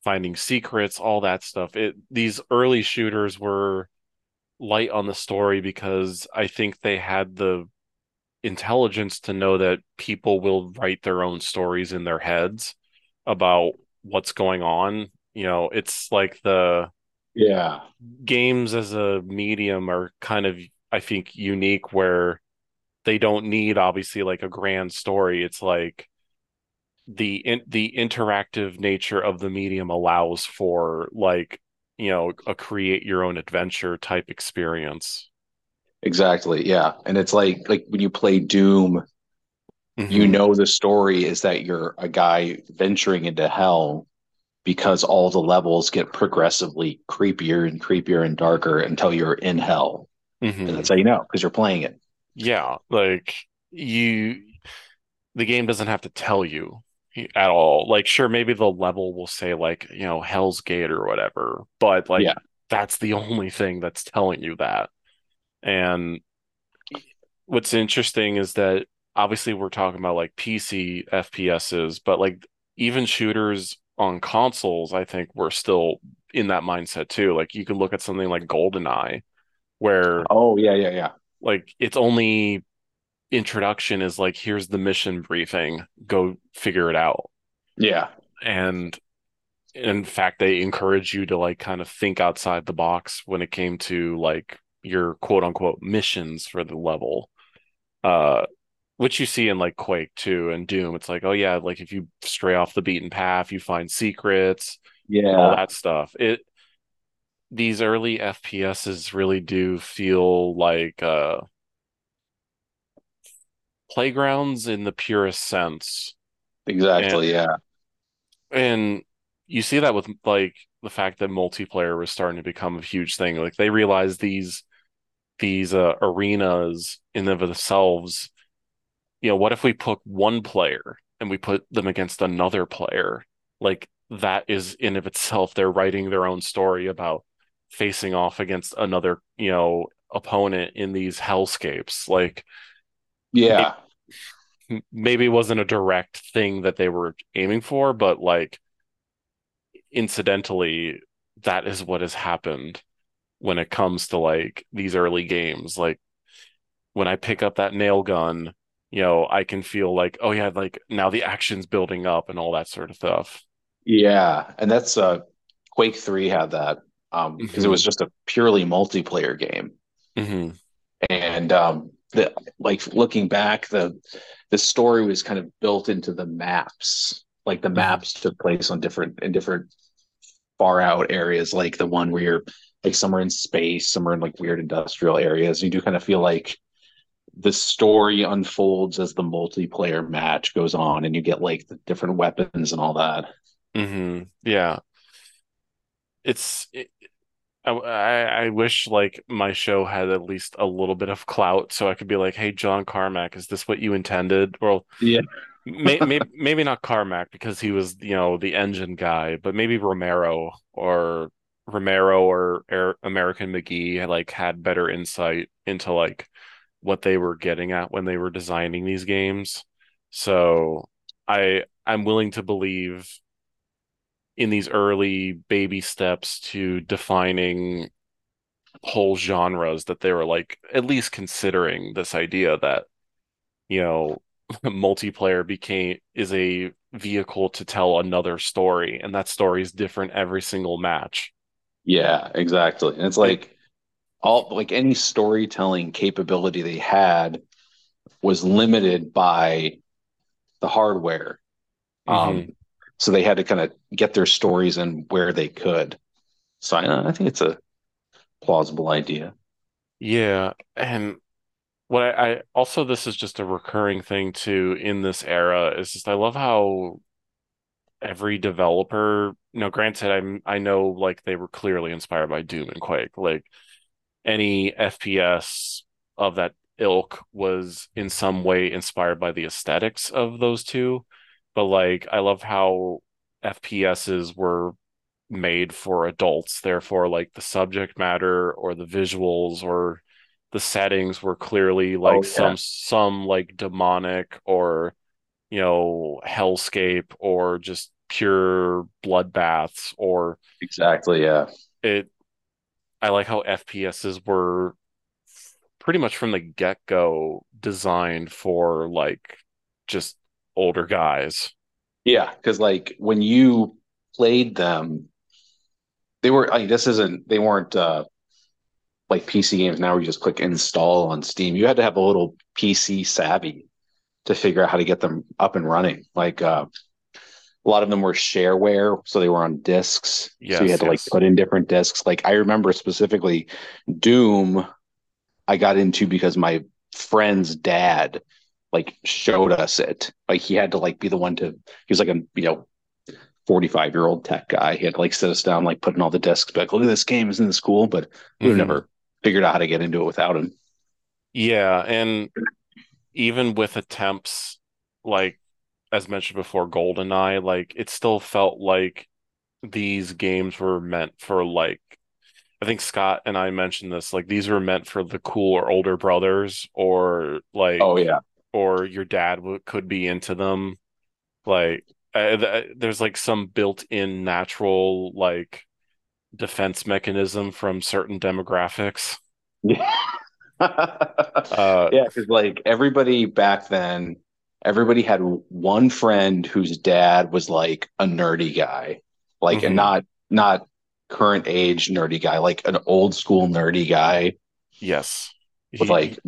finding secrets all that stuff. It these early shooters were light on the story because i think they had the intelligence to know that people will write their own stories in their heads about what's going on. You know it's like the yeah. games as a medium are kind of I think unique where they don't need obviously like a grand story. It's like the in, the interactive nature of the medium allows for like you know a create your own adventure type experience. exactly yeah and it's like like when you play doom you Mhm. know the story is that you're a guy venturing into hell because all the levels get progressively creepier and creepier and darker until you're in hell Mhm. and that's how you know because you're playing it Yeah, like you the game doesn't have to tell you at all. Like sure maybe the level will say like, you know, Hell's Gate or whatever, but like Yeah. that's the only thing that's telling you that. And what's interesting is that obviously we're talking about like PC FPSs, but like even shooters on consoles, I think we're still in that mindset too. Like you could look at something like GoldenEye where oh yeah yeah yeah like its only introduction is like here's the mission briefing go figure it out. Yeah. And in fact they encourage you to like kind of think outside the box when it came to like your quote unquote missions for the level. Uh which you see in like Quake 2 and Doom. It's like oh yeah like if you stray off the beaten path you find secrets yeah. all that stuff. It these early FPSs really do feel like uh playgrounds in the purest sense. exactly yeah And you see that with like the fact that multiplayer was starting to become a huge thing. Like they realized these these uh, arenas in and of themselves, you know, what if we put one player and we put them against another player? Like that is in of itself, they're writing their own story about facing off against another, you know, opponent in these hellscapes. Like yeah maybe it wasn't a direct thing that they were aiming for, but like incidentally, that is what has happened when it comes to like these early games. Like when I pick up that nail gun, you know, I can feel like, oh yeah, like now the action's building up and all that sort of stuff. Yeah, and that's uh Quake 3 had that um because it hmm was just a purely multiplayer game. hmm And um the like looking back, the the story was kind of built into the maps. Like the hmm maps took place on different in different far out areas, like the one where you're like somewhere in space, somewhere in like weird industrial areas. You do kind of feel like the story unfolds as the multiplayer match goes on and you get like the different weapons and all that. Mm-hmm. Yeah. It's it, I, I I wish like my show had at least a little bit of clout so I could be like, "Hey, John Carmack, is this what you intended?" Well, Yeah. may, may, maybe not Carmack because he was, you know, the engine guy, but maybe Romero or Romero or Air, American McGee like had better insight into like what they were getting at when they were designing these games. So I I'm willing to believe in these early baby steps to defining whole genres that they were like at least considering this idea that, you know, multiplayer became is a vehicle to tell another story, and that story is different every single match. Yeah, exactly. And it's like all like any storytelling capability they had was limited by the hardware. Um, mhm. So they had to kind of get their stories in where they could. So I, I think it's a plausible idea. Yeah, and what I, I also this is just a recurring thing too in this era is just I love how every developer, you know, granted I'm I know like they were clearly inspired by Doom and Quake. Like any FPS of that ilk was in some way inspired by the aesthetics of those two. But like I love how FPSs were made for adults. Therefore, like the subject matter or the visuals or the settings were clearly oh, like Oh some some like demonic or you know hellscape or just pure bloodbaths or exactly. Yeah. it I like how FPSs were pretty much from the get-go designed for like just older guys. Yeah, because like when you played them, they were like this isn't they weren't uh like PC games now where you just click install on Steam. You had to have a little PC savvy to figure out how to get them up and running. Like uh a lot of them were shareware, so they were on discs. So you had Yes, to like put in different discs. Like I remember specifically Doom, I got into because my friend's dad like showed us it. Like he had to like be the one to he was like a you know 45 year old tech guy. He had to like sit us down, like putting all the discs back. Look at this game, isn't this cool? But we've hmm never figured out how to get into it without him. Yeah, and even with attempts like as mentioned before, GoldenEye, like it still felt like these games were meant for like I think Scott and I mentioned this, like these were meant for the cool or older brothers or like Oh yeah. Or your dad w could be into them. Like uh, th there's like some built-in natural like defense mechanism from certain demographics. Yeah. Uh yeah, because like everybody back then, everybody had one friend whose dad was like a nerdy guy, like and mhm, not not current age nerdy guy, like an old school nerdy guy yes. with He, like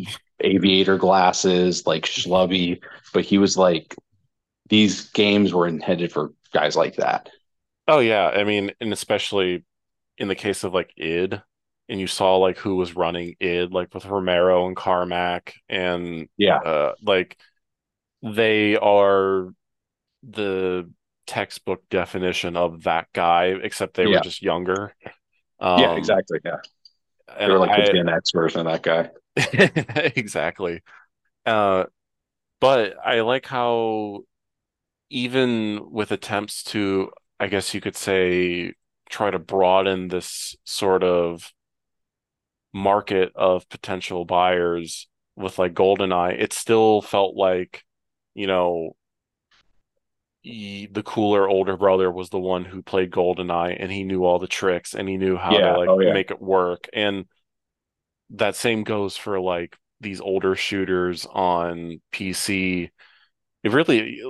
aviator glasses, like schlubby. But he was like, these games were intended for guys like that. Oh yeah, I mean, and especially in the case of like id, and you saw like who was running id, like with Romero and Carmack, and Yeah, uh, like they are the textbook definition of that guy, except they were just younger. yeah, Um, exactly. Yeah, they were like the Gen X version of that guy. exactly. Uh, but I like how even with attempts to, I guess you could say, try to broaden this sort of market of potential buyers with like GoldenEye, it still felt like, you know, he, the cooler older brother was the one who played GoldenEye and he knew all the tricks and he knew how Yeah. to like Oh, yeah. make it work. And that same goes for like these older shooters on PC. It really,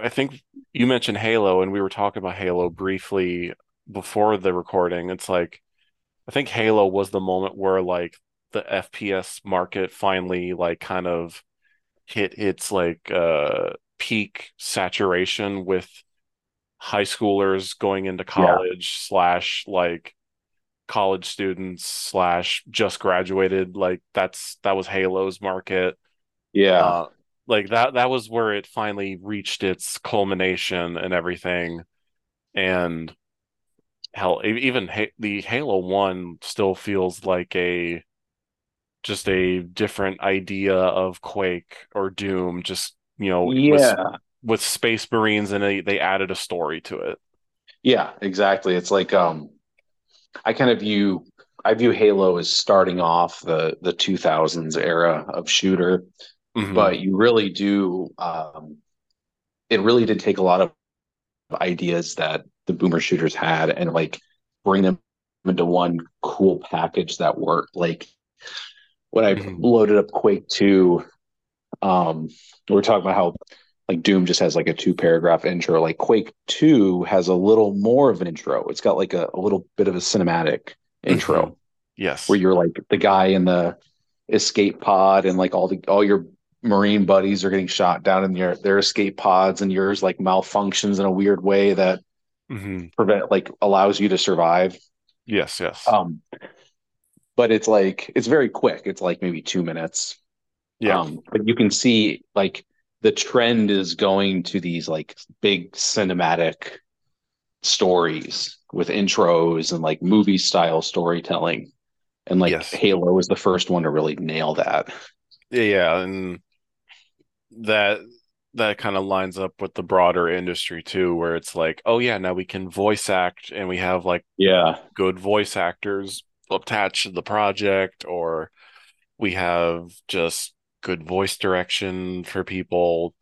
I think you mentioned Halo and we were talking about Halo briefly before the recording. It's like, I think Halo was the moment where like the FPS market finally like kind of hit its like uh peak saturation with high schoolers going into Yeah. college slash like college students slash just graduated like that's that was Halo's market Yeah. uh like that that was where it finally reached its culmination and everything and hell even ha- the Halo 1 still feels like a just a different idea of Quake or Doom just you know with Yeah. with Space Marines and they they added a story to it Yeah, exactly. It's like um I kind of view I view Halo as starting off the the 2000s era of shooter, Mhm. but you really do um it really did take a lot of ideas that the boomer shooters had and like bring them into one cool package that worked. Like when I Mhm. loaded up Quake 2, um we are talking about how like Doom just has like a two paragraph intro. Like Quake 2 has a little more of an intro. It's got like a, a little bit of a cinematic intro Mhm. yes where you're like the guy in the escape pod and like all the all your marine buddies are getting shot down in their their escape pods and yours like malfunctions in a weird way that mm-hmm. prevent like allows you to survive. yes yes Um but it's like it's very quick. It's like maybe two minutes. yeah Um, but you can see like the trend is going to these like big cinematic stories with intros and like movie style storytelling. And like Yes. Halo was the first one to really nail that. Yeah, and that that kind of lines up with the broader industry too, where it's like, oh yeah, now we can voice act and we have like Yeah. good voice actors attached to the project, or we have just good voice direction for people.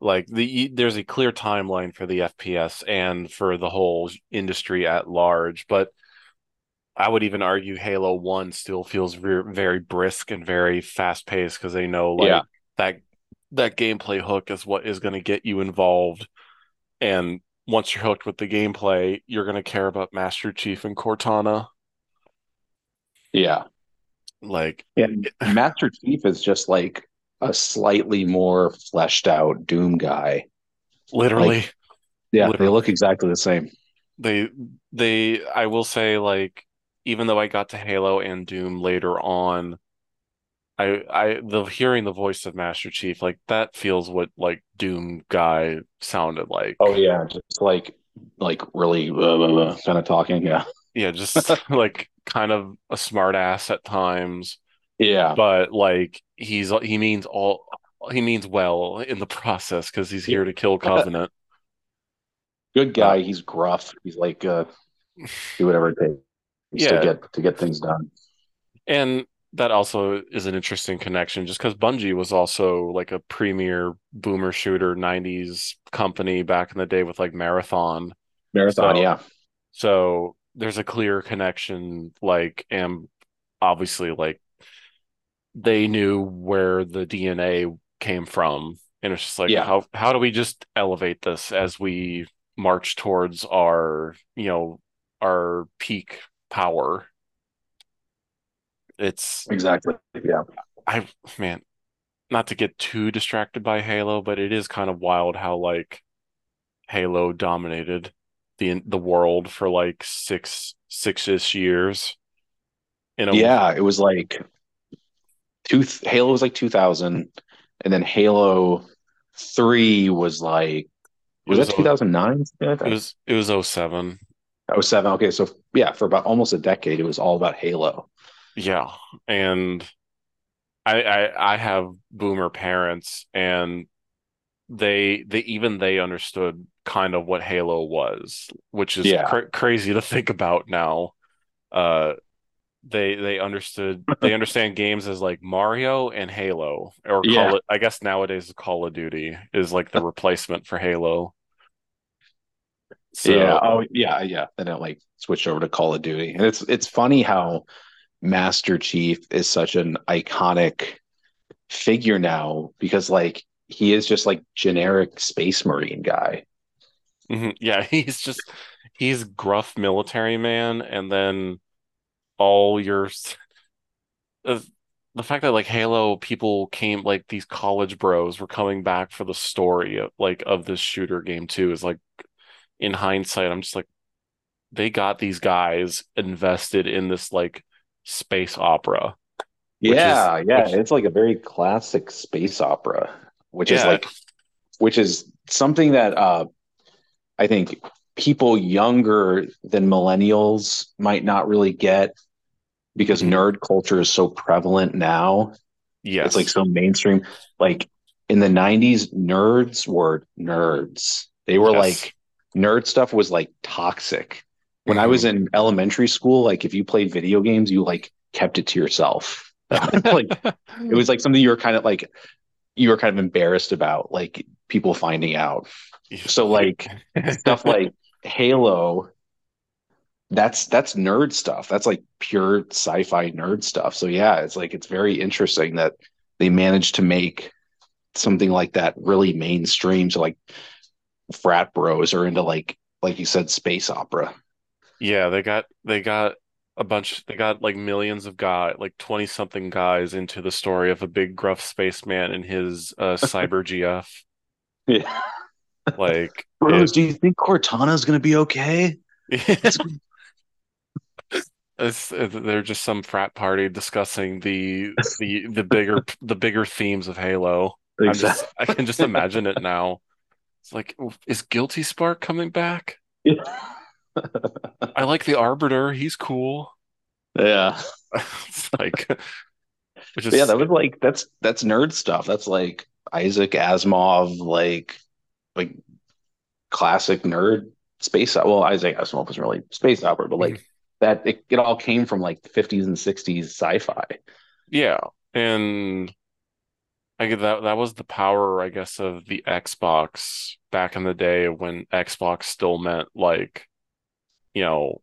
Like the there's a clear timeline for the FPS and for the whole industry at large, but I would even argue Halo 1 still feels very, very brisk and very fast paced because they know like Yeah. that that gameplay hook is what is going to get you involved. And once you're hooked with the gameplay, you're going to care about Master Chief and Cortana. Yeah. Like, And Master Chief is just like a slightly more fleshed out Doom guy. literally, Yeah, they look exactly the same. they they I will say like even though I got to Halo and Doom later on, I I the hearing the voice of Master Chief like that feels what like Doom guy sounded like. Oh yeah, just like like really uh, kind of talking. Yeah. Yeah, just like kind of a smart ass at times, Yeah. but like he's he means all he means well in the process because he's here to kill Covenant. Good guy. He's gruff. He's like uh do whatever it takes Yeah. to get to get things done. And that also is an interesting connection just because Bungie was also like a premier boomer shooter 90s company back in the day with like Marathon. Marathon, So- yeah. So there's a clear connection, like, and obviously, like, they knew where the DNA came from. And it's just like, Yeah. how how do we just elevate this as we march towards our, you know, our peak power? It's Exactly. Yeah. I man, not to get too distracted by Halo, but it is kind of wild how like Halo dominated the the world for like six six-ish years. In a Yeah, it was like two Halo was like 2000 and then Halo 3 was like was was that 2009? it was it was 07. Oh, seven. Okay, so yeah, for about almost a decade, it was all about Halo. Yeah, and I, I I have boomer parents, and they they even they understood kind of what Halo was, which is Yeah. cra crazy to think about now. Uh, they they understood they understand games as like Mario and Halo, or Yeah. Call it. I guess nowadays Call of Duty is like the replacement for Halo. So yeah. Oh, yeah, yeah. Then it like switched over to Call of Duty, and it's it's funny how Master Chief is such an iconic figure now because like he is just like generic space marine guy. mhm, yeah, he's just he's gruff military man, and then all your uh, the fact that like Halo people came like these college bros were coming back for the story of, like of this shooter game too is like in hindsight, I'm just like they got these guys invested in this like space opera, which is Yeah, yeah. which It's like a very classic space opera, which is like which is something that uh I think people younger than millennials might not really get because nerd culture is so prevalent now. Yeah, It's like so mainstream. Like in the 90s, nerds were nerds. They were yes. like nerd stuff was like toxic. When I was hmm in elementary school, like if you played video games, you like kept it to yourself. like it was like something you were kind of like you were kind of embarrassed about, like people finding out. So like stuff like Halo, that's that's nerd stuff. That's like pure sci-fi nerd stuff. So yeah, it's like it's very interesting that they managed to make something like that really mainstream. So like frat bros are into like like you said, space opera. Yeah, they got they got a bunch they got like millions of guy like 20 something guys into the story of a big gruff spaceman and his uh cyber GF. Yeah. Like it do you think Cortana's gonna be okay? It's it's, they're just some frat party discussing the the the bigger the bigger themes of Halo. I'm just. I can just imagine it now. It's like, is Guilty Spark coming back? I like the Arbiter. He's cool. Yeah. It's like, But yeah, that was like that's that's nerd stuff. That's like Isaac Asimov, like like classic nerd space. Well, Isaac Asimov wasn't really space opera, but like that it, it all came from like the 50s and 60s sci-fi. yeah. And I get that that was the power, I guess, of the Xbox back in the day when Xbox still meant like, you know,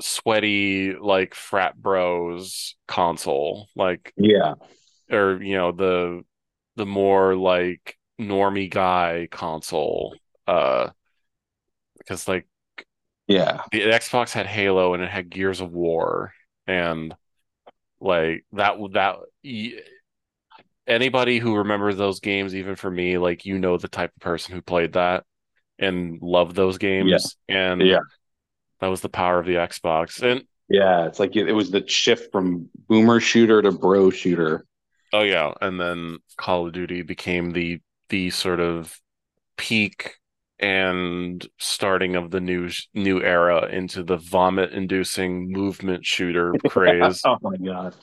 sweaty like frat bros console, like Yeah. or you know, the the more like normie guy console. Uh, because like Yeah. the Xbox had Halo and it had Gears of War and like that that anybody who remembers those games, even for me, like you know the type of person who played that and loved those Yeah. games, and Yeah. that was the power of the Xbox. And Yeah. It's like it, it was the shift from boomer shooter to bro shooter. oh yeah, and then Call of Duty became the the sort of peak and starting of the new new era into the vomit-inducing movement shooter craze. oh my God.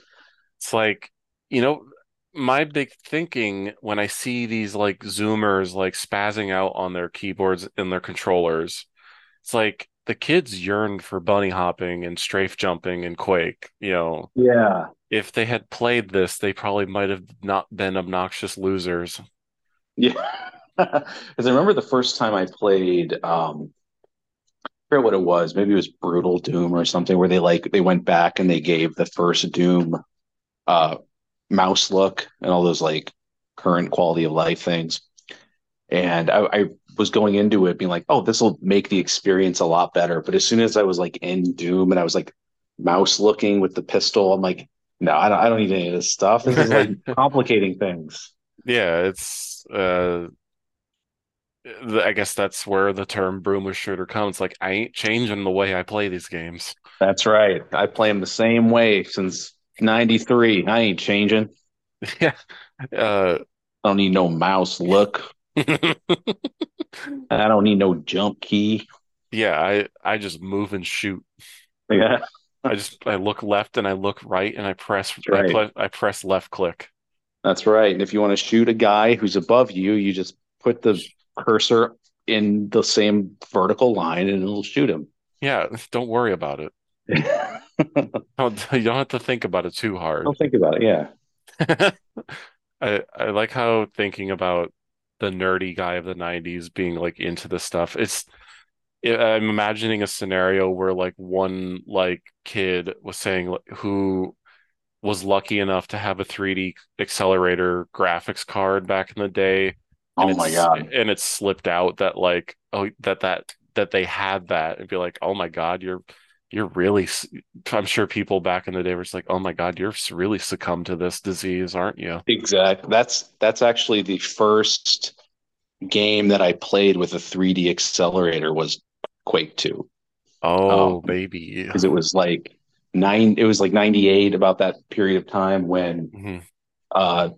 It's like, you know, my big thinking when I see these like Zoomers like spazzing out on their keyboards and their controllers, it's like the kids yearned for bunny hopping and strafe jumping and Quake. You know, Yeah. if they had played this, they probably might have not been obnoxious losers. Yeah. Because I remember the first time I played um I forget what it was. Maybe it was Brutal Doom or something where they like they went back and they gave the first Doom uh mouse look and all those like current quality of life things. And I, I was going into it being like, oh, this will make the experience a lot better. But as soon as I was like in Doom and I was like mouse looking with the pistol, I'm like, no, I don't I don't need any of this stuff. This is like complicating things. Yeah, it's uh I guess that's where the term boomer shooter comes. Like I ain't changing the way I play these games. That's right. I play them the same way since 93. I ain't changing. Yeah. Uh I don't need no mouse look. I don't need no jump key. yeah, I I just move and shoot. Yeah, I just I look left and I look right and I press that's I right. put I press left click. That's right. And if you want to shoot a guy who's above you, you just put the cursor in the same vertical line and it'll shoot him. Yeah, don't worry about it. Don't, you don't have to think about it too hard. Don't think about it. Yeah. I I like how thinking about the nerdy guy of the 90s being like into this stuff. It's I'm imagining a scenario where like one like kid was saying like, who was lucky enough to have a 3D accelerator graphics card back in the day and Oh my God. and it slipped out that like oh that that that they had that and be like oh my God you're you're really i'm sure people back in the day were just like oh my God you're really succumbed to this disease aren't you Exactly. That's that's actually the first game that I played with a 3D accelerator was Quake 2. oh Um, baby because it was like nine, it was like 98 about that period of time when Mhm. uh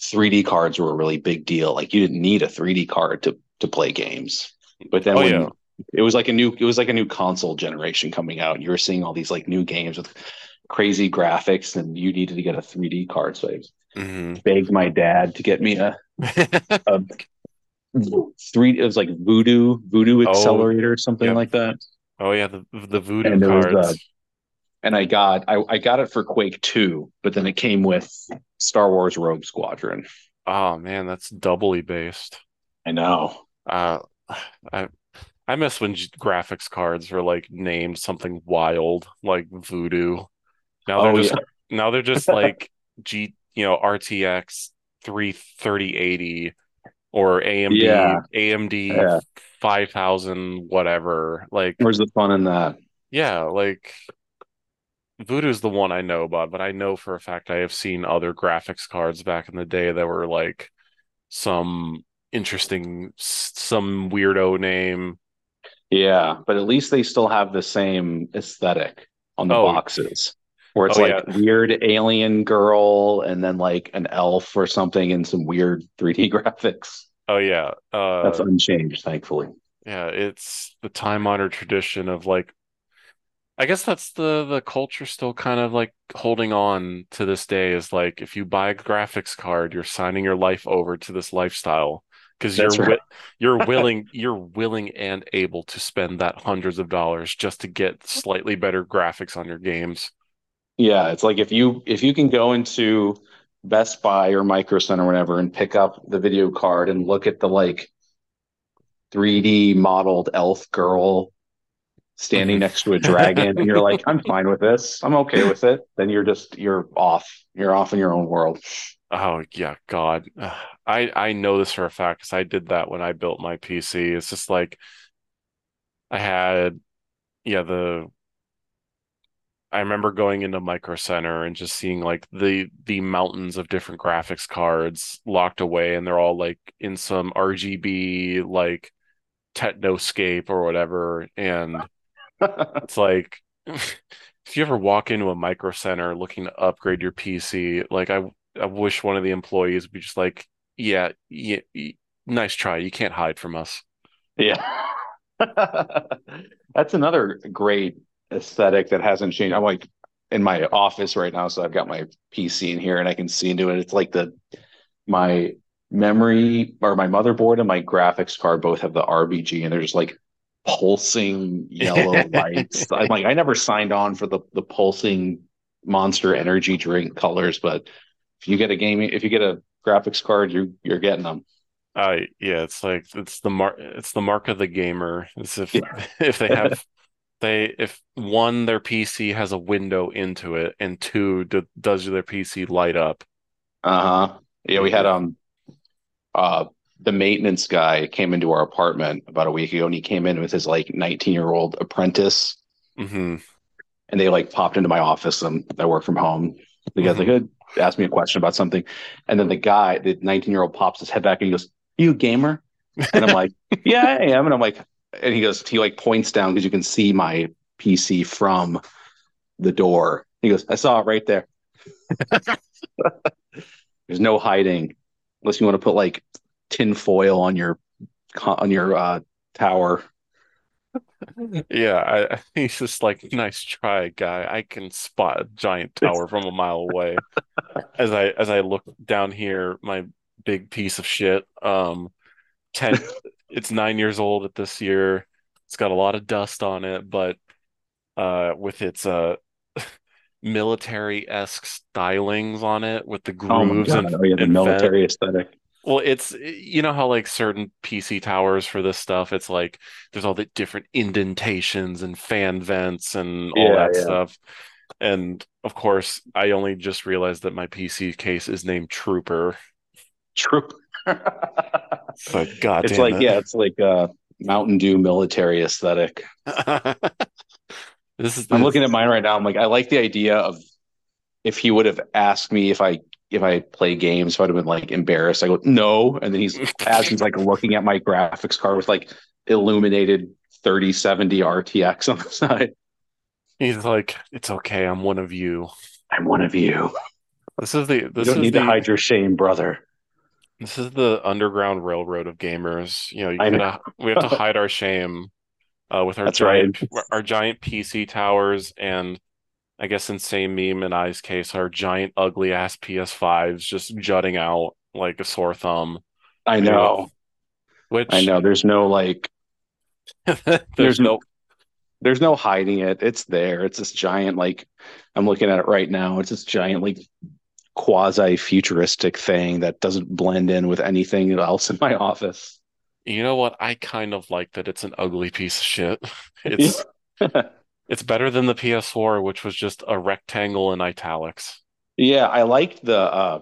3D cards were a really big deal. Like you didn't need a 3D card to to play games. But then oh when yeah it was like a new it was like a new console generation coming out, you were seeing all these like new games with crazy graphics, and you needed to get a 3D card. So I hmm begged my dad to get me a, a three. It was like Voodoo Voodoo oh Accelerator or something yep like that. oh yeah the the voodoo And it was uh, cards and I got I, I got it for Quake 2, but then it came with Star Wars Rogue Squadron. oh man that's doubly based I know. uh I I miss when g- graphics cards were like named something wild like Voodoo. Now they're Oh just yeah. now they're just like G, you know, RTX 33080 or AMD Yeah. AMD Yeah. 5000 whatever. Like Where's the fun in that? yeah, like Voodoo's the one I know about, but I know for a fact I have seen other graphics cards back in the day that were like some interesting some weirdo name. Yeah, but at least they still have the same aesthetic on the Oh, boxes, where it's oh like yeah. weird alien girl and then like an elf or something and some weird 3D graphics. Oh yeah. That's Uh unchanged, thankfully. yeah, it's the time-honored tradition of like I guess that's the the culture still kind of like holding on to this day is like if you buy a graphics card, you're signing your life over to this lifestyle because you're right. you're willing you're willing and able to spend that hundreds of dollars just to get slightly better graphics on your games. Yeah, it's like if you if you can go into Best Buy or Micro Center or whatever and pick up the video card and look at the like 3D modeled elf girl standing next to a dragon and you're like, I'm fine with this. I'm okay with it. Then you're just you're off. You're off in your own world. Oh yeah, God. I I know this for a fact because I did that when I built my PC. It's just like I had yeah, the I remember going into Micro Center and just seeing like the the mountains of different graphics cards locked away and they're all like in some RGB like Technoscape or whatever and it's like if you ever walk into a Micro Center looking to upgrade your PC like I I wish one of the employees would be just like yeah, yeah, nice try. You can't hide from us. Yeah. That's another great aesthetic that hasn't changed. I'm like in my office right now, so I've got my PC in here and I can see into it. It's like the my memory or my motherboard and my graphics card both have the RBG and they're just like pulsing yellow lights. I'm like, I never signed on for the the pulsing monster energy drink colors, but if you get a gaming if you get a graphics card, you you're getting them. Uh yeah, it's like it's the mark it's the mark of the gamer. It's if if they have they if one their PC has a window into it and two do, does their PC light up. Uh-huh. Yeah, we had um uh the maintenance guy came into our apartment about a week ago and he came in with his like 19 year old apprentice hmm and they like popped into my office and I work from home. The guy's like, "Good." asked me a question about something. And then the guy, the 19 year old pops his head back and he goes, You a gamer? And I'm like, Yeah, I am. And I'm like, and he goes, he like points down because you can see my PC from the door. He goes, I saw it right there. There's no hiding unless you want to put like tin foil on your on your uh, tower. Yeah, I, he's just like, nice try, guy. I can spot a giant tower from a mile away. As I as I look down here, my big piece of shit. Um, ten. It's nine years old at this year. It's got a lot of dust on it, but uh, with its uh military-esque stylings on it, with the Oh grooves god! and Oh yeah, the and vent. military aesthetic. Well, it's you know how like certain PC towers for this stuff, it's like there's all the different indentations and fan vents and all Yeah, that yeah. stuff. And of course, I only just realized that my PC case is named Trooper. True. So god It's like, it. yeah, it's like uh Mountain Dew military aesthetic. This is I'm looking at mine right now. I'm like, I like the idea of if he would have asked me if I if I play games, if I'd have been like embarrassed. I go, no. And then he's as he's like looking at my graphics card with like illuminated 3070 RTX on the side. he's like, it's okay, I'm one of you. I'm one of you. This is the You this don't is need the to hide your shame, brother. this is the underground railroad of gamers. You know, you gotta we have to hide our shame uh, with our That's giant our giant PC towers and I guess in Samememe and I's case, our giant ugly ass PS5s just jutting out like a sore thumb. I know. Which I know. There's no like there's, There's no there's no hiding it. It's there. It's this giant, like I'm looking at it right now. It's this giant, like quasi futuristic thing that doesn't blend in with anything else in my office. you know what? I kind of like that it's an ugly piece of shit. It's it's better than the PS4, which was just a rectangle in italics. yeah, I liked the uh,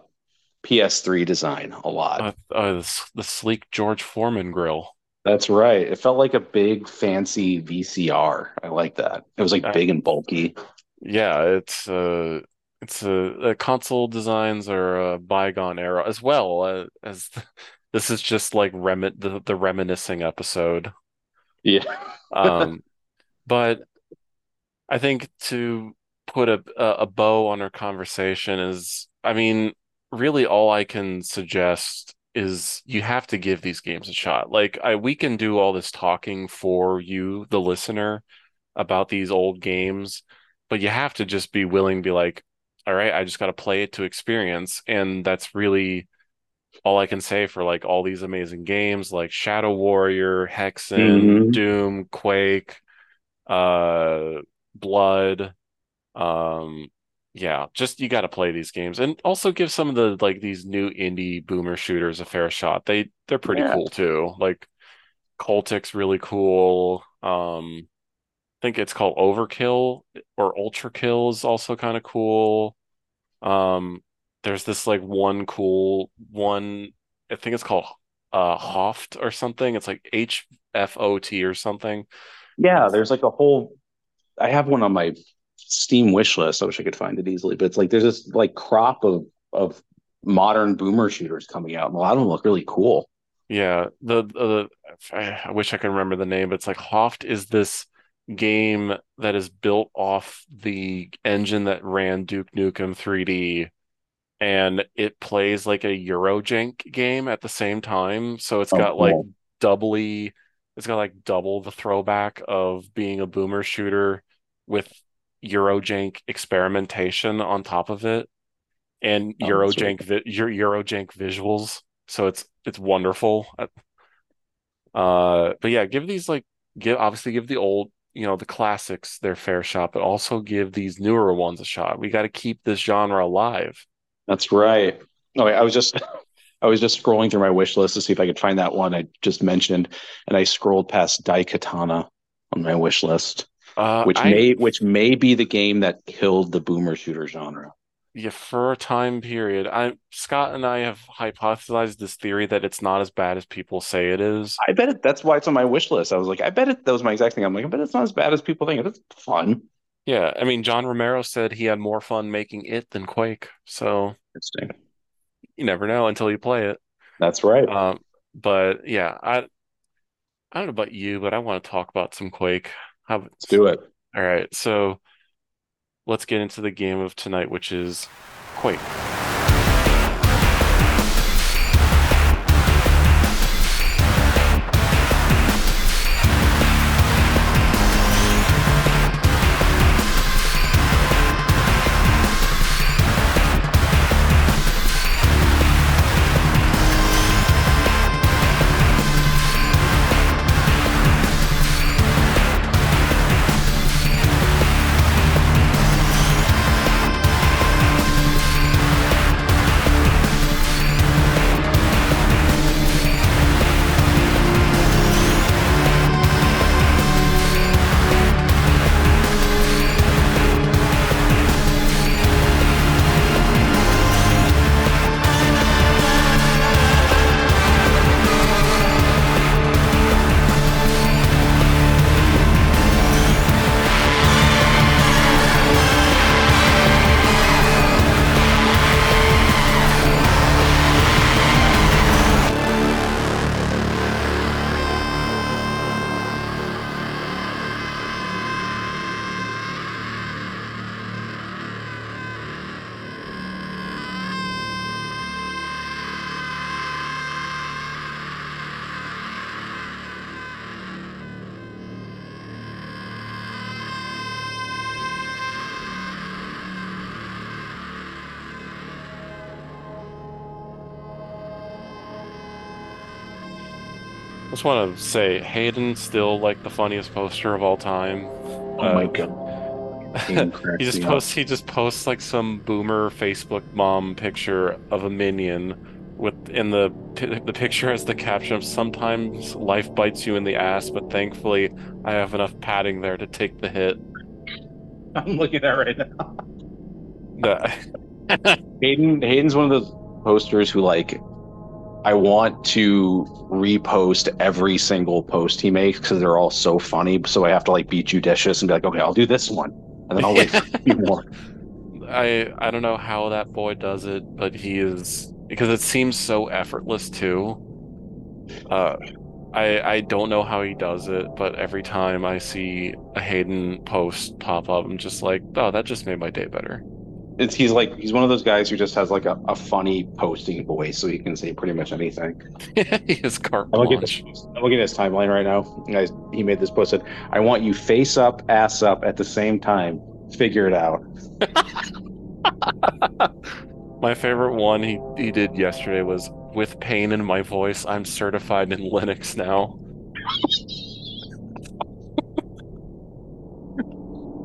PS3 design a lot. Uh, uh, the, the sleek George Foreman grill. That's right. It felt like a big fancy VCR. I like that. It was like big and bulky. Yeah, it's uh it's a uh, console designs are a bygone era as well uh, as this is just like rem the, the reminiscing episode. Yeah. Um, but I think to put a, a bow on our conversation is, I mean, really all I can suggest is you have to give these games a shot. Like I, we can do all this talking for you, the listener, about these old games, but you have to just be willing to be like, all right, I just got to play it to experience, and that's really all I can say for like all these amazing games like Shadow Warrior, Hexen, Mhm. Doom, Quake, uh, Blood. Um, yeah, just you got to play these games and also give some of the like these new indie boomer shooters a fair shot. They they're pretty Yeah. cool too. Like Cultic's really cool. Um, I think it's called Overkill or Ultrakill is also kind of cool. Um, there's this like one cool one, I think it's called uh Hoft or something. It's like H F O T or something. Yeah, there's like a whole I have one on my Steam wish list. I wish I could find it easily, but it's like there's this like crop of of modern boomer shooters coming out, and a lot of them look really cool. Yeah, the the I wish I could remember the name, but it's like Hoft is this game that is built off the engine that ran Duke Nukem 3D, and it plays like a Eurojank game at the same time. So it's Oh, got like doubly, it's got like double the throwback of being a boomer shooter with Eurojank experimentation on top of it, and Oh, Eurojank vi Euro- Eurojank visuals. So it's it's wonderful. Uh, but yeah, give these like give obviously give the old, you know, the classics their fair shot, but also give these newer ones a shot. We got to keep this genre alive. That's right. Oh, I was just I was just scrolling through my wish list to see if I could find that one I just mentioned, and I scrolled past Daikatana on my wish list, Uh, which I may which may be the game that killed the boomer shooter genre. yeah, for a time period, I Scott and I have hypothesized this theory that it's not as bad as people say it is. I bet it, that's why it's on my wish list. I was like, I bet it. That was my exact thing. I'm like, I bet it's not as bad as people think. It's fun. Yeah, I mean, John Romero said he had more fun making it than Quake, so Interesting. You never know until you play it. That's right. Um, but yeah, I I don't know about you, but I want to talk about some Quake. How, Let's do it. all right, so let's get into the game of tonight, which is Quake. Just want to say Hayden still like the funniest poster of all time. Oh my uh, god. he just posts he just posts like some boomer Facebook mom picture of a minion with in the the picture has the caption of sometimes life bites you in the ass, but thankfully I have enough padding there to take the hit. I'm looking at right now. The, Hayden Hayden's one of those posters who like I want to repost every single post he makes because they're all so funny. So I have to like be judicious and be like, okay, I'll do this one, and then I'll wait for a few more. I I don't know how that boy does it, but he is because it seems so effortless too. Uh, I I don't know how he does it, but every time I see a Hayden post pop up, I'm just like, oh, that just made my day better. It's he's like he's one of those guys who just has like a, a funny posting voice, so he can say pretty much anything. he is carte I'm looking, at blanche. this, I'm looking at his timeline right now. Guys, he made this post said, "I want you face up, ass up at the same time. Figure it out." My favorite one he, he did yesterday was with pain in my voice, I'm certified in Linux now.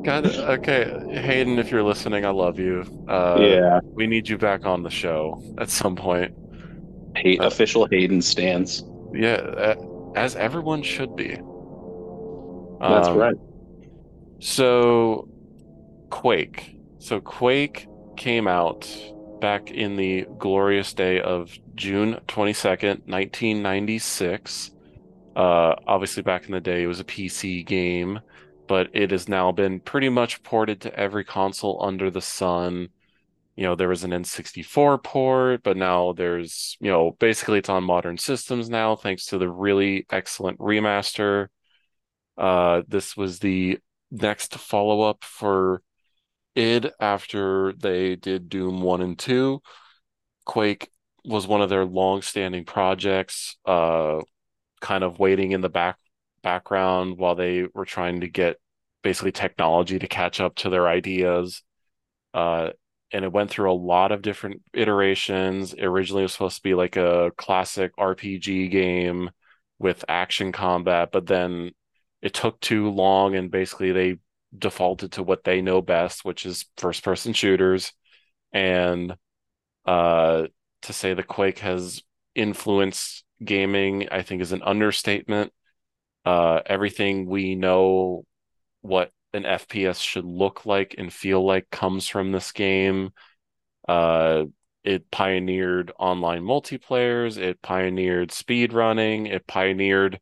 God, okay, Hayden, if you're listening, I love you. Uh, yeah, we need you back on the show at some point. Hay- uh, official Hayden stance. Yeah, uh, as everyone should be. That's Um, right. So, Quake. So, Quake came out back in the glorious day of June 22nd, 1996. Uh, obviously, back in the day, it was a PC game, but it has now been pretty much ported to every console under the sun. You know, there was an N64 port, but now there's, you know, basically it's on modern systems now, thanks to the really excellent remaster. Uh, this was the next follow-up for id after they did Doom 1 and 2. Quake was one of their long-standing projects, uh, kind of waiting in the back background while they were trying to get basically technology to catch up to their ideas. Uh, and it went through a lot of different iterations. Originally, it was supposed to be like a classic RPG game with action combat, but then it took too long and basically they defaulted to what they know best, which is first person shooters. And uh, to say the Quake has influenced gaming, I think is an understatement. Uh, everything we know what an FPS should look like and feel like comes from this game. Uh, it pioneered online multiplayers, it pioneered speed running, it pioneered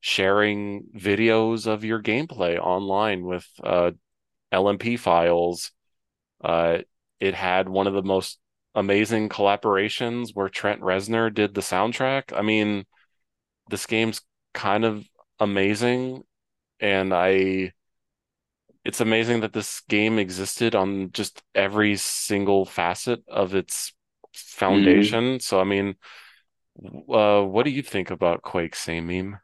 sharing videos of your gameplay online with uh, LMP files. Uh, it had one of the most amazing collaborations where Trent Reznor did the soundtrack. I mean, this game's kind of amazing, and I it's amazing that this game existed on just every single facet of its foundation. So, I mean, uh, what do you think about Quake, Samememe?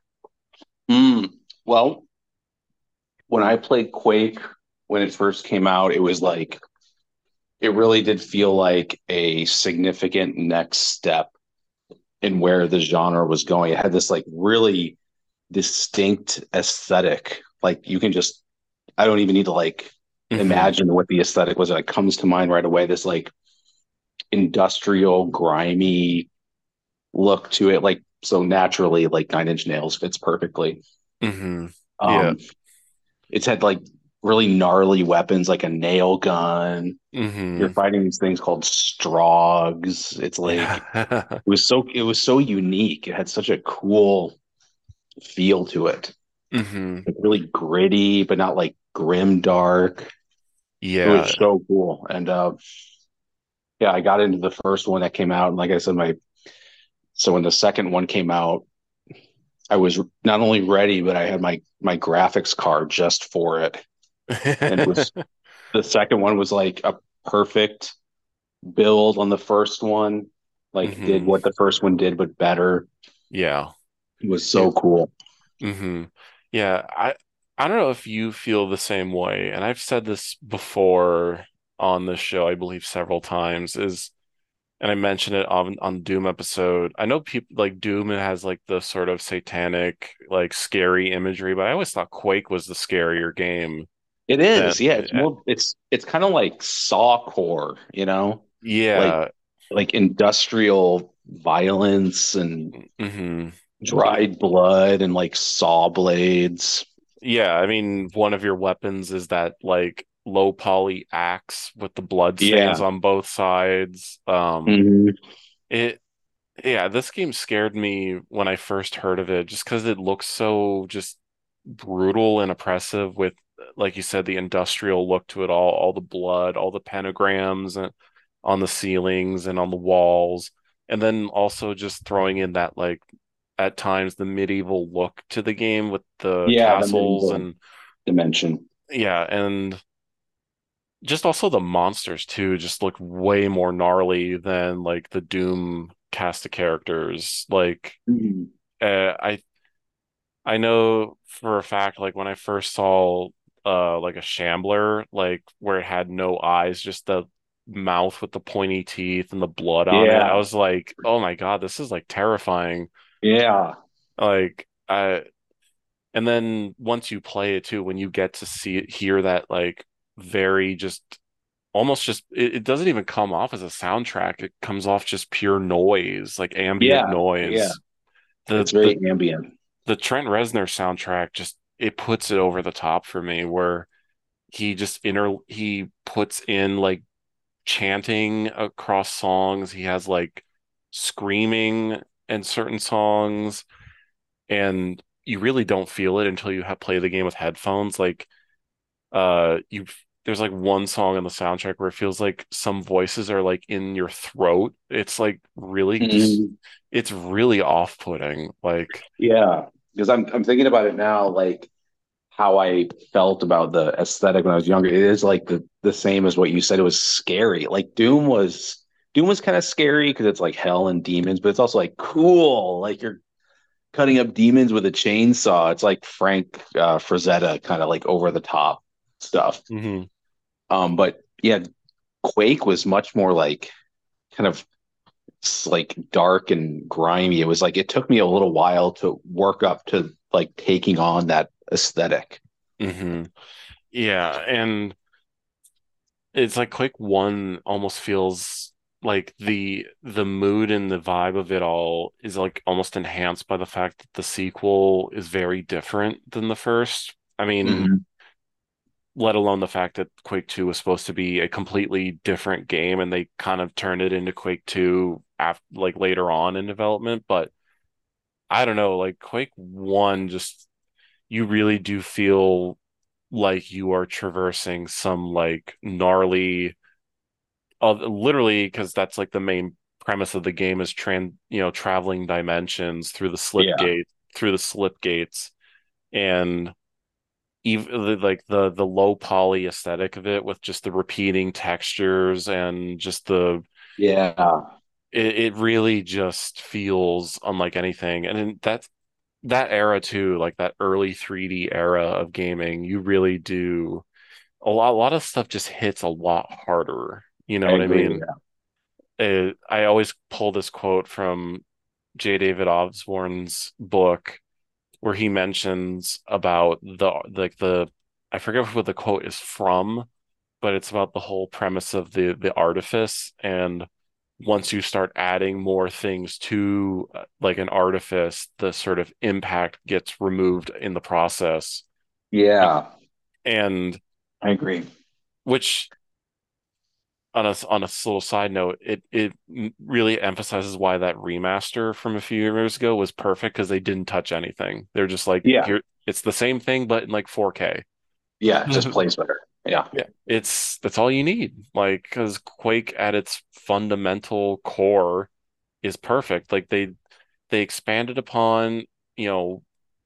Mm, well, when I played Quake when it first came out, it was like it really did feel like a significant next step in where the genre was going. It had this like really distinct aesthetic. Like you can just I don't even need to like Mhm. imagine what the aesthetic was. It like, comes to mind right away. This like industrial, grimy look to it. Like so naturally, like Nine Inch Nails fits perfectly. Mhm. Um, Yeah. It's had like really gnarly weapons, like a nail gun. Mhm. You're fighting these things called Stroggs. It's like it was so it was so unique. It had such a cool feel to it. Mhm. Like really gritty, but not like grim dark. Yeah. It was so cool. And uh yeah, I got into the first one that came out, and like I said, my so when the second one came out, I was not only ready, but I had my my graphics card just for it. And it was the second one was like a perfect build on the first one. Like did Mhm. what the first one did, but better. Yeah. It was so cool. hmm Yeah, I I don't know if you feel the same way, and I've said this before on this show, I believe several times, is and I mentioned it on on Doom episode. I know people like Doom has like the sort of satanic, like scary imagery, but I always thought Quake was the scarier game It is, than yeah. It's more. It's it's kind of like Saw core, you know, yeah. like industrial violence and hmm dried blood and like saw blades. Yeah, I mean, one of your weapons is that like low poly axe with the blood stains Yeah. on both sides. Um, Mhm. it yeah, this game scared me when I first heard of it just because it looks so just brutal and oppressive with, like you said, the industrial look to it all, all the blood, all the pentagrams and on the ceilings and on the walls. And then also just throwing in that like at times the medieval look to the game with the Yeah, castles medieval and dimension. yeah, and just also the monsters too just look way more gnarly than like the Doom cast of characters. Like Mhm. uh, I I know for a fact like when I first saw uh like a Shambler like where it had no eyes, just the mouth with the pointy teeth and the blood on it, I was like, "Oh my God, this is like terrifying." Yeah, Like I and then once you play it too, when you get to see it, hear that like very just almost just it, it doesn't even come off as a soundtrack. It comes off just pure noise, like ambient yeah, yeah. noise. The It's the ambient. the Trent Reznor soundtrack just it puts it over the top for me where he just inner he puts in like chanting across songs. He has like screaming in certain songs and you really don't feel it until you have play the game with headphones. Like uh you there's like one song on the soundtrack where it feels like some voices are like in your throat. It's like really just Mhm. it's really off-putting. Like Yeah, because I'm I'm thinking about it now, like how I felt about the aesthetic when I was younger. It is like the the same as what you said. It was scary. Like Doom was Doom was kind of scary because it's like hell and demons, but it's also like cool. Like you're cutting up demons with a chainsaw. It's like Frank uh, Frazetta kind of like over the top stuff. mhm. Um, but yeah, Quake was much more like kind of like dark and grimy. It was like it took me a little while to work up to like taking on that aesthetic. hmm Yeah, and it's like Quake One almost feels like the the mood and the vibe of it all is like almost enhanced by the fact that the sequel is very different than the first. I mean, Mhm. let alone the fact that Quake 2 was supposed to be a completely different game and they kind of turned it into Quake 2 after like later on in development, but I don't know, like Quake 1 just you really do feel like you are traversing some like gnarly uh, literally because that's like the main premise of the game is tran you know traveling dimensions through the slip Yeah. gate through the slip gates and even like the the low poly aesthetic of it with just the repeating textures and just the Yeah. it, it really just feels unlike anything and then that's that era too like that early 3D era of gaming you really do a lot, a lot of stuff just hits a lot harder. You know I what I mean? Uh, I always pull this quote from J. David Osborne's book where he mentions about the like the I forget what the quote is from, but it's about the whole premise of the the artifice and once you start adding more things to uh, like an artifice, the sort of impact gets removed in the process. Yeah. And I agree. which on a on a little side note, it it really emphasizes why that remaster from a few years ago was perfect because they didn't touch anything. They're just like, Yeah. here, it's the same thing, but in like 4K. Yeah. It just plays better. Yeah. Yeah, it's that's all you need. Like, because Quake at its fundamental core is perfect. Like they they expanded upon, you know,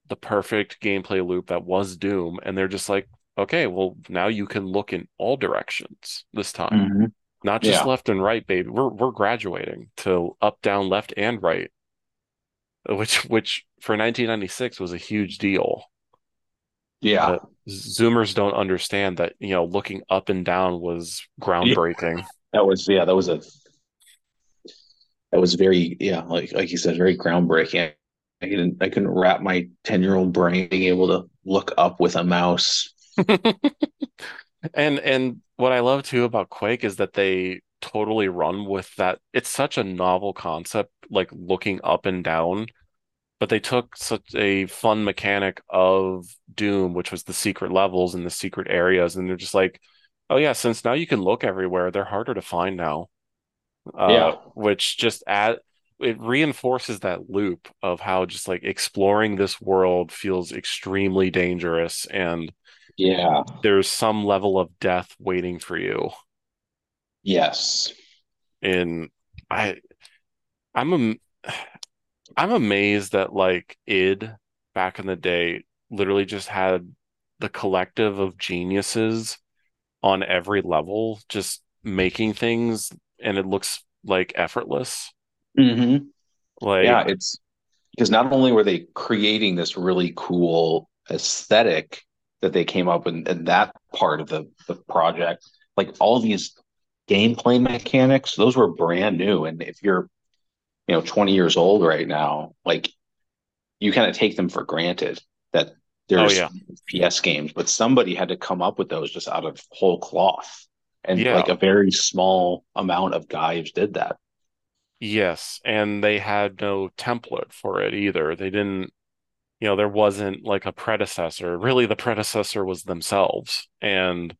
the perfect gameplay loop that was Doom, and they're just like, okay, well, now you can look in all directions this time. Mhm. Not just Yeah. left and right, baby. We're we're graduating to up, down, left, and right, which which for 1996 was a huge deal. Yeah. But Zoomers don't understand that, you know, looking up and down was Yeah. groundbreaking. That was, yeah, that was a that was very yeah, like like you said, very groundbreaking. I couldn't I couldn't wrap my 10-year-old brain being able to look up with a mouse. And and what I love too about Quake is that they totally run with that. It's such a novel concept, like looking up and down, but they took such a fun mechanic of Doom, which was the secret levels and the secret areas, and they're just like, oh yeah, since now you can look everywhere, they're harder to find now. Uh, Yeah. which just add it reinforces that loop of how just like exploring this world feels extremely dangerous and Yeah. there's some level of death waiting for you. Yes. And I I'm am I'm amazed that like id back in the day literally just had the collective of geniuses on every level just making things and it looks like effortless. hmm Like Yeah, it's because not only were they creating this really cool aesthetic that they came up with in that part of the, the project, like all these gameplay mechanics, those were brand new. And if you're, you know, 20 years old right now, like you kind of take them for granted that oh there's yeah. PS games, but somebody had to come up with those just out of whole cloth. And like a very small amount of guys did that. Yes, and they had no template for it either. They didn't, you know, there wasn't like a predecessor. Really, the predecessor was themselves and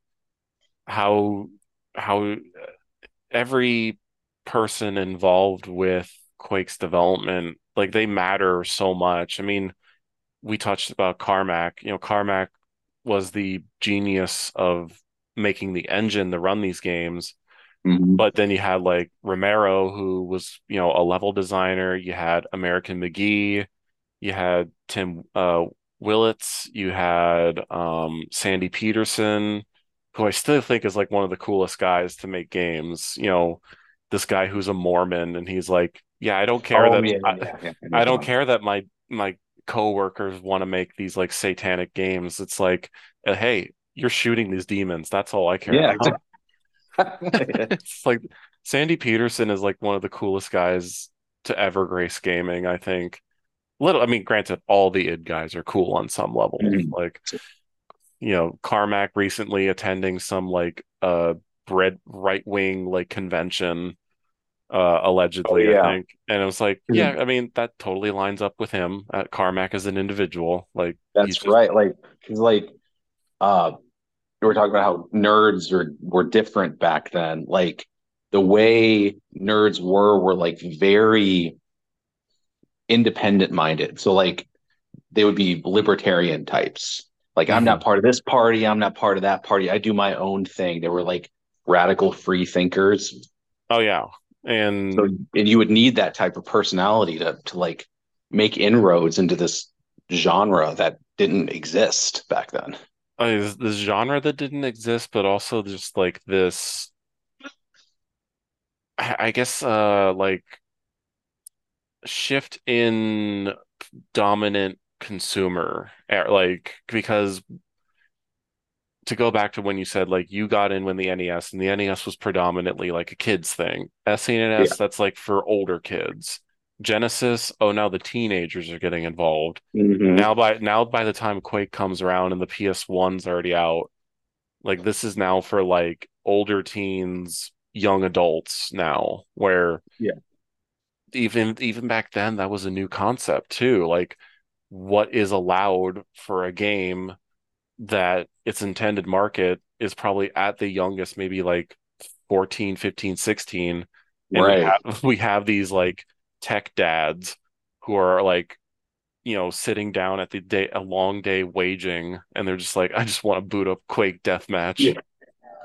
how how every person involved with Quake's development, like they matter so much. I mean, we touched about Carmack. You know, Carmack was the genius of making the engine to run these games. Mhm. But then you had like Romero, who was, you know, a level designer. You had American McGee. You had Tim uh, Willits. You had um, Sandy Petersen, who I still think is like one of the coolest guys to make games. You know, this guy who's a Mormon, and he's like, yeah, I don't care Oh that yeah, I, yeah, yeah. I know I what you're don't care that my my coworkers want to make these like satanic games. It's like, uh, hey, you're shooting these demons. That's all I care Yeah, about. exactly. It's like Sandy Petersen is like one of the coolest guys to ever grace gaming, I think. Little, I mean, granted, all the id guys are cool on some level. Mhm. Like, you know, Carmack recently attending some like uh bread right wing like convention, uh Oh allegedly, I think. And it was like, yeah, I mean, that totally lines up with him at Carmack as an individual. Like That's just right. Like, he's like, uh, we were talking about how nerds are were different back then. Like the way nerds were were like very independent minded. So like they would be libertarian types. Like I'm not Mhm. part of this party. I'm not part of that party. I do my own thing. They were like radical free thinkers. Oh yeah. So And and you would need that type of personality to to like make inroads into this genre that didn't exist back then. uh, this this genre that didn't exist, but also just like this, I I guess, uh, like shift in dominant consumer, eh, like because to go back to when you said like you got in when the NES and the NES was predominantly like a kids thing. Yeah. SNES, that's like for older kids. Genesis, oh now the teenagers are getting involved. hmm Now by now by the time Quake comes around and the PS1's already out, like this is now for like older teens, young adults now, where Yeah. Even even back then that was a new concept too. Like what is allowed for a game that its intended market is probably at the youngest, maybe like 14, 15, 16, and we Right. have we have these like tech dads who are like you know sitting down at the day a long day waging and they're just like I just want to boot up Quake Deathmatch Yeah.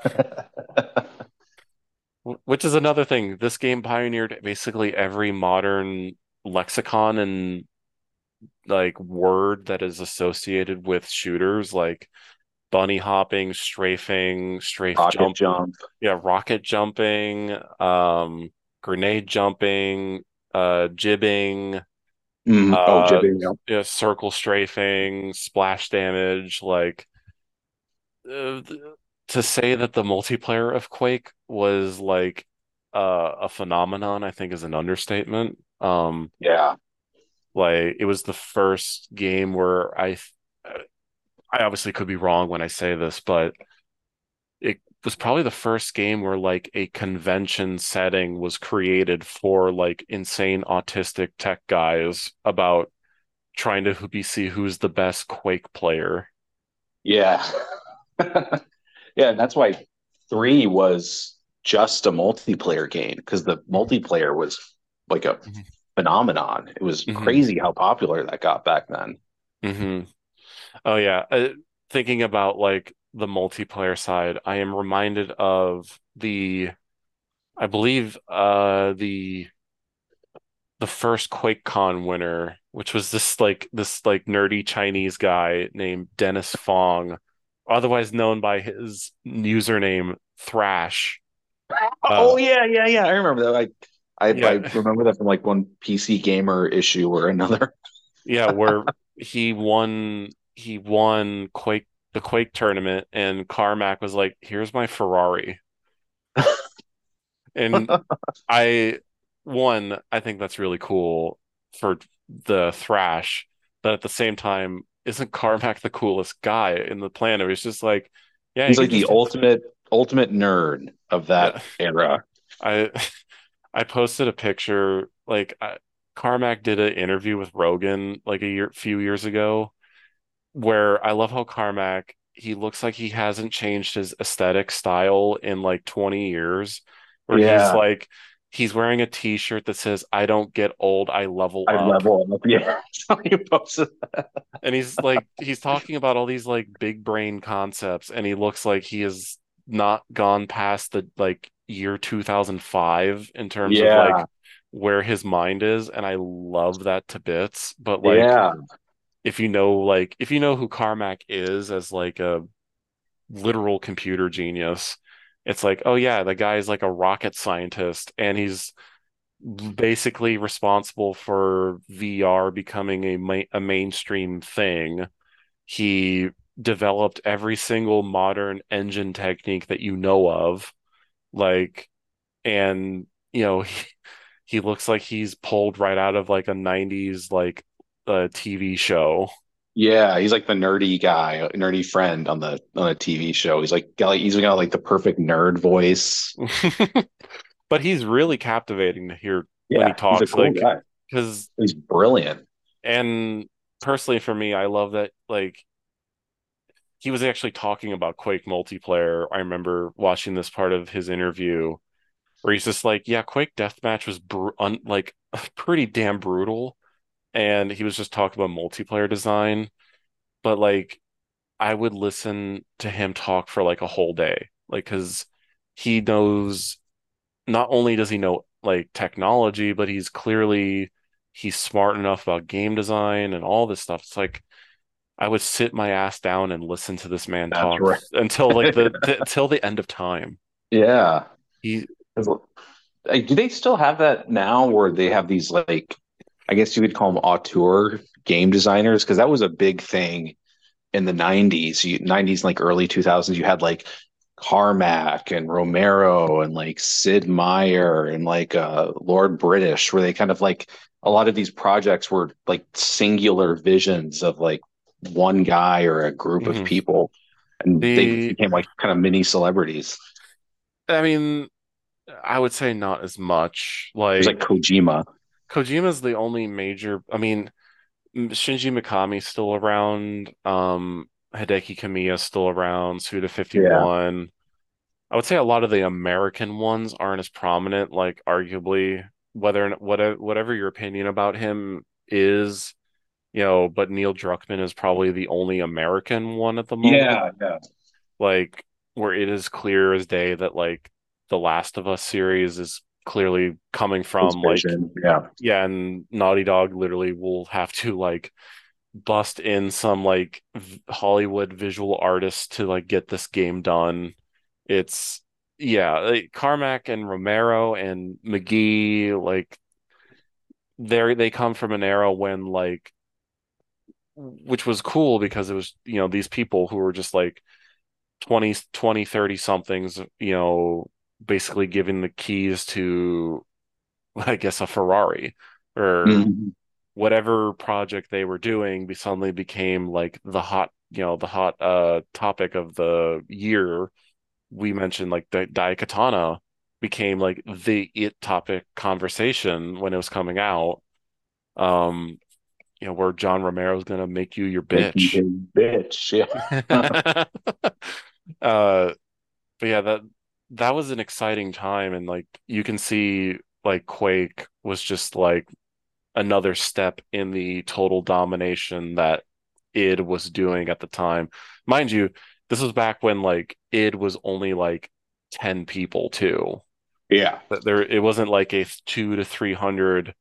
which is another thing this game pioneered basically every modern lexicon and like word that is associated with shooters like bunny hopping strafing strafe Rocket jump jump. yeah rocket jumping um grenade jumping uh gibbing. Oh, uh gibbing. Yeah. yeah, circle strafing splash damage like uh, to say that the multiplayer of Quake was like uh, a phenomenon, I think is an understatement. Um, Yeah. like it was the first game where I I obviously could be wrong when I say this, but it was probably the first game where like a convention setting was created for like insane autistic tech guys about trying to be see who's the best Quake player. Yeah. Yeah, and that's why three was just a multiplayer game because the multiplayer was like a Mhm. phenomenon. It was Mhm. crazy how popular that got back then. hmm Oh yeah, uh, thinking about like the multiplayer side, I am reminded of the, I believe, uh, the the first QuakeCon winner, which was this like this like nerdy Chinese guy named Dennis Fong, otherwise known by his username Thresh. Uh, Oh yeah, yeah, yeah. I remember that. I I, I remember that from like one PC Gamer issue or another. yeah, where he won he won Quake the Quake tournament, and Carmack was like, "Here's my Ferrari." And I, one, I think that's really cool for the Thresh, but at the same time, isn't Carmack the coolest guy in the planet? He's just like, yeah, He's like the ultimate ultimate nerd of that yeah. era. I, I posted a picture, like I, Carmack did an interview with Rogan like a year, few years ago, where I love how Carmack, he looks like he hasn't changed his aesthetic style in like 20 years, where he's like, he's wearing a t-shirt that says, I don't get old, I level I up. level up. Yeah, so you posted. And he's like, he's talking about all these like big brain concepts, and he looks like he has not gone past the like year 2005 in terms of like where his mind is. And I love that to bits. But like, yeah, if you know like if you know who Carmack is as like a literal computer genius, it's like, oh yeah, the guy is like a rocket scientist and he's basically responsible for VR becoming a ma a mainstream thing. He developed every single modern engine technique that you know of, like, and you know, he, he looks like he's pulled right out of like a 90s like a TV show. Yeah. He's like the nerdy guy, nerdy friend on the on a TV show. He's like got like he's got like the perfect nerd voice. But he's really captivating to hear when he Yeah, he's a talks, cool like, because, He's brilliant. and personally for me, I love that, like, he was actually talking about Quake multiplayer. I remember watching this part of his interview where he's just like, yeah, Quake Deathmatch was br un like pretty damn brutal. And he was just talking about multiplayer design. But like, I would listen to him talk for like a whole day. Like, because he knows not only does he know like technology, but he's clearly he's smart enough about game design and all this stuff. It's like I would sit my ass down and listen to this man That's talk right. until like the, the until the end of time. Yeah. He Like, do they still have that now where they have these like I guess you could call them auteur game designers because that was a big thing in the 90s, you, 90s like early 2000s you had like Carmack and Romero and like Sid Meier and like uh Lord British where they kind of like a lot of these projects were like singular visions of like one guy or a group of mhm. people and they became like kind of mini celebrities. I mean I would say not as much. There's like Like Kojima. Kojima's the only major. I mean Shinji Mikami's still around. Um, Hideki Kamiya's still around. Suda Yeah. 51. I would say a lot of the American ones aren't as prominent, like arguably whether whatever whatever your opinion about him is, you know, but Neil Druckmann is probably the only American one at the moment. Yeah, yeah. Like where it is clear as day that like the Last of Us series is clearly coming from like. Yeah. yeah, and Naughty Dog literally will have to like bust in some like v- Hollywood visual artists to like get this game done. It's yeah, like, Carmack and Romero and McGee, like they they come from an era when like which was cool because it was, you know, these people who were just like 20 20 30 somethings, you know, basically giving the keys to, I guess, a Ferrari or Mhm. whatever project they were doing be suddenly became like the hot, you know, the hot uh topic of the year. We mentioned like the Daikatana became like the it topic conversation when it was coming out. Um, you know, where John Romero's gonna make you your bitch. a bitch. Yeah. Uh, but yeah, that that was an exciting time, and like you can see, like Quake was just like another step in the total domination that id was doing at the time. Mind you, this was back when like id was only like 10 people too. Yeah. There it wasn't like a two to 300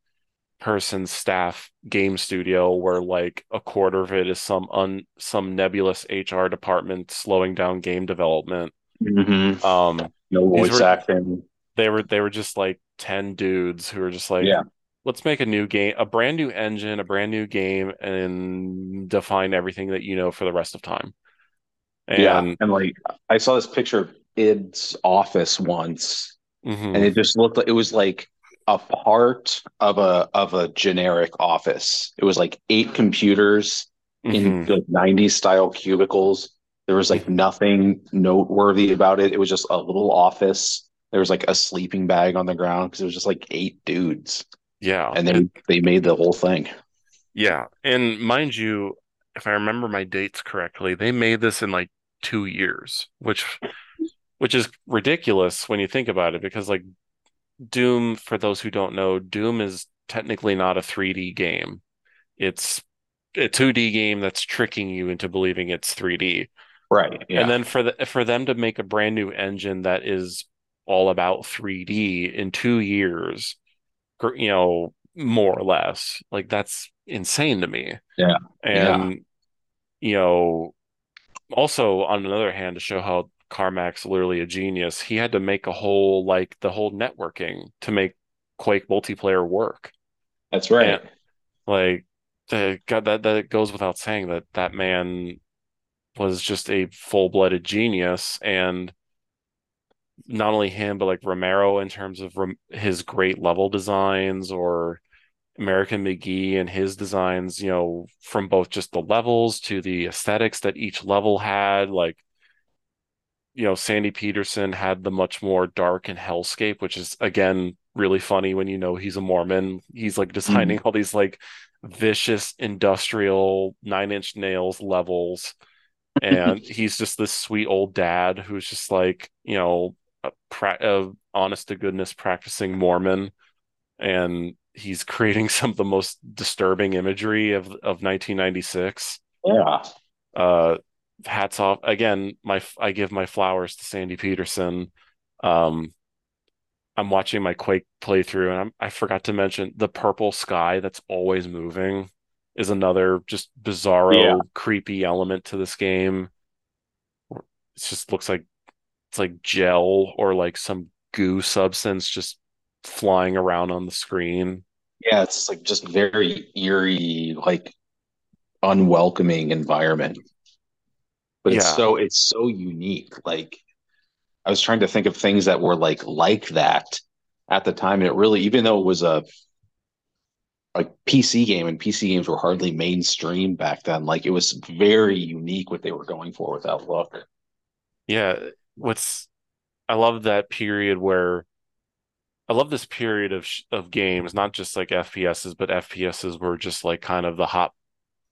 person staff game studio where like a quarter of it is some un some nebulous HR department slowing down game development. Hmm Um, No voice were- acting. they were they were just like 10 dudes who were just like Yeah. let's make a new game a brand new engine a brand new game and define everything that you know for the rest of time yeah. and And like I saw this picture of id's office once mhm, and it just looked like it was like a part of a of a generic office. It was like eight computers in mhm. the 90s style cubicles. There was like nothing noteworthy about it. It was just a little office. There was like a sleeping bag on the ground because it was just like eight dudes. yeah And they they made the whole thing. yeah and mind you if I remember my dates correctly they made this in like two years which which is ridiculous when you think about it because like Doom for those who don't know Doom is technically not a 3D game it's a 2D game that's tricking you into believing it's 3D. Right. Yeah. And then for the for them to make a brand new engine that is all about 3D in two years, you know, more or less, like that's insane to me. Yeah. And you know, also on another hand, to show how Carmack's literally a genius, he had to make a whole like the whole networking to make Quake multiplayer work. That's right. And- Like the God, that that goes without saying that that man was just a full-blooded genius, and not only him, but like Romero in terms of his great level designs, or American McGee and his designs, you know, from both just the levels to the aesthetics that each level had, like. You know, Sandy Petersen had the much more dark and hellscape, which is again really funny when you know he's a Mormon. He's like designing mm-hmm. all these like vicious industrial nine inch nails levels. And he's just this sweet old dad who's just like, you know, a, pra a honest to goodness practicing Mormon. And he's creating some of the most disturbing imagery of, of 1996. Yeah. Uh, hats off again. My I give my flowers to Sandy Petersen. Um, I'm watching my Quake playthrough, and I'm, I forgot to mention the purple sky that's always moving is another just bizarro, Yeah. creepy element to this game. It just looks like it's like gel or like some goo substance just flying around on the screen. Yeah. It's like just very eerie, like unwelcoming environment. But it's so it's so unique. Like I was trying to think of things that were like like that at the time. And it really, even though it was a a PC game and PC games were hardly mainstream back then, like it was very unique what they were going for with that look. Yeah, what's I love that period where I love this period of of games, not just like FPSs, but FPSs were just like kind of the hot,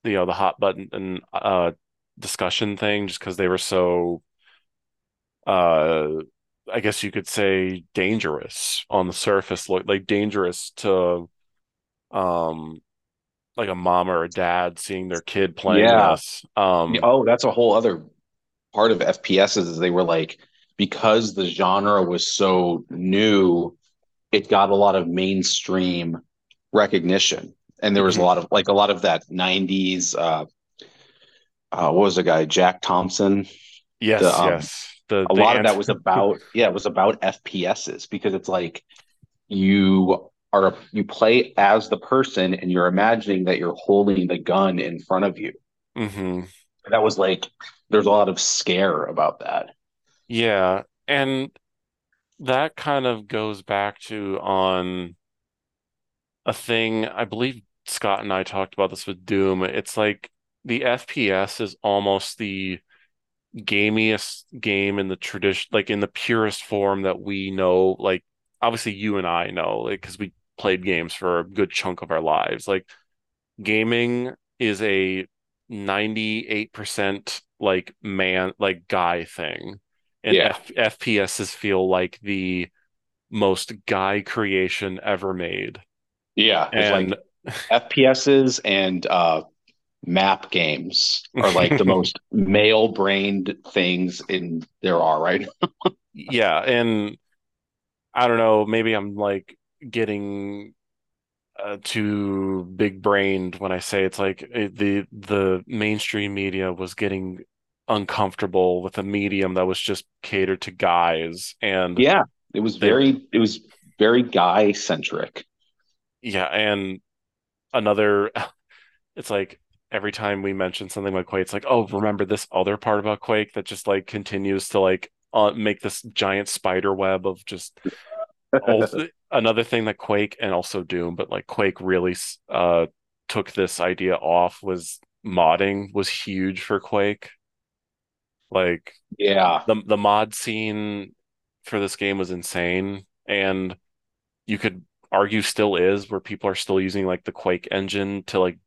you know, the hot button and uh discussion thing, just because they were so uh I guess you could say dangerous on the surface, look like dangerous to um like a mom or a dad seeing their kid playing Yeah. this. Um Oh, that's a whole other part of FPSs is they were like because the genre was so new, it got a lot of mainstream recognition. And there was a Mhm. lot of like a lot of that 90s uh uh what was the guy, Jack Thompson? yes, the, um, yes. The A the lot of that was about yeah, it was about FPSs because it's like you are you play as the person and you're imagining that you're holding the gun in front of you. Mhm. That was like there's a lot of scare about that. Yeah, and that kind of goes back to on a thing I believe Scott and I talked about this with Doom. It's like the FPS is almost the gamiest game in the tradition, like in the purest form that we know. Like obviously you and I know, like because we played games for a good chunk of our lives. Like gaming is a 98% like man, like guy thing. And Yeah, F FPSs feel like the most guy creation ever made. yeah. And like FPSs and uh, map games are like the most male-brained things in there are, right? yeah, and I don't know, maybe I'm like getting uh, too big brained when I say it's like it, the the mainstream media was getting uncomfortable with a medium that was just catered to guys and Yeah, it was they very it was very guy-centric. yeah and another it's like every time we mention something like Quake it's like oh remember this other part about Quake that just like continues to like uh, make this giant spider web of just also another thing that Quake and also Doom, but like Quake really uh took this idea off was modding was huge for Quake. Like Yeah. the the mod scene for this game was insane, and you could argue still is where people are still using like the Quake engine to like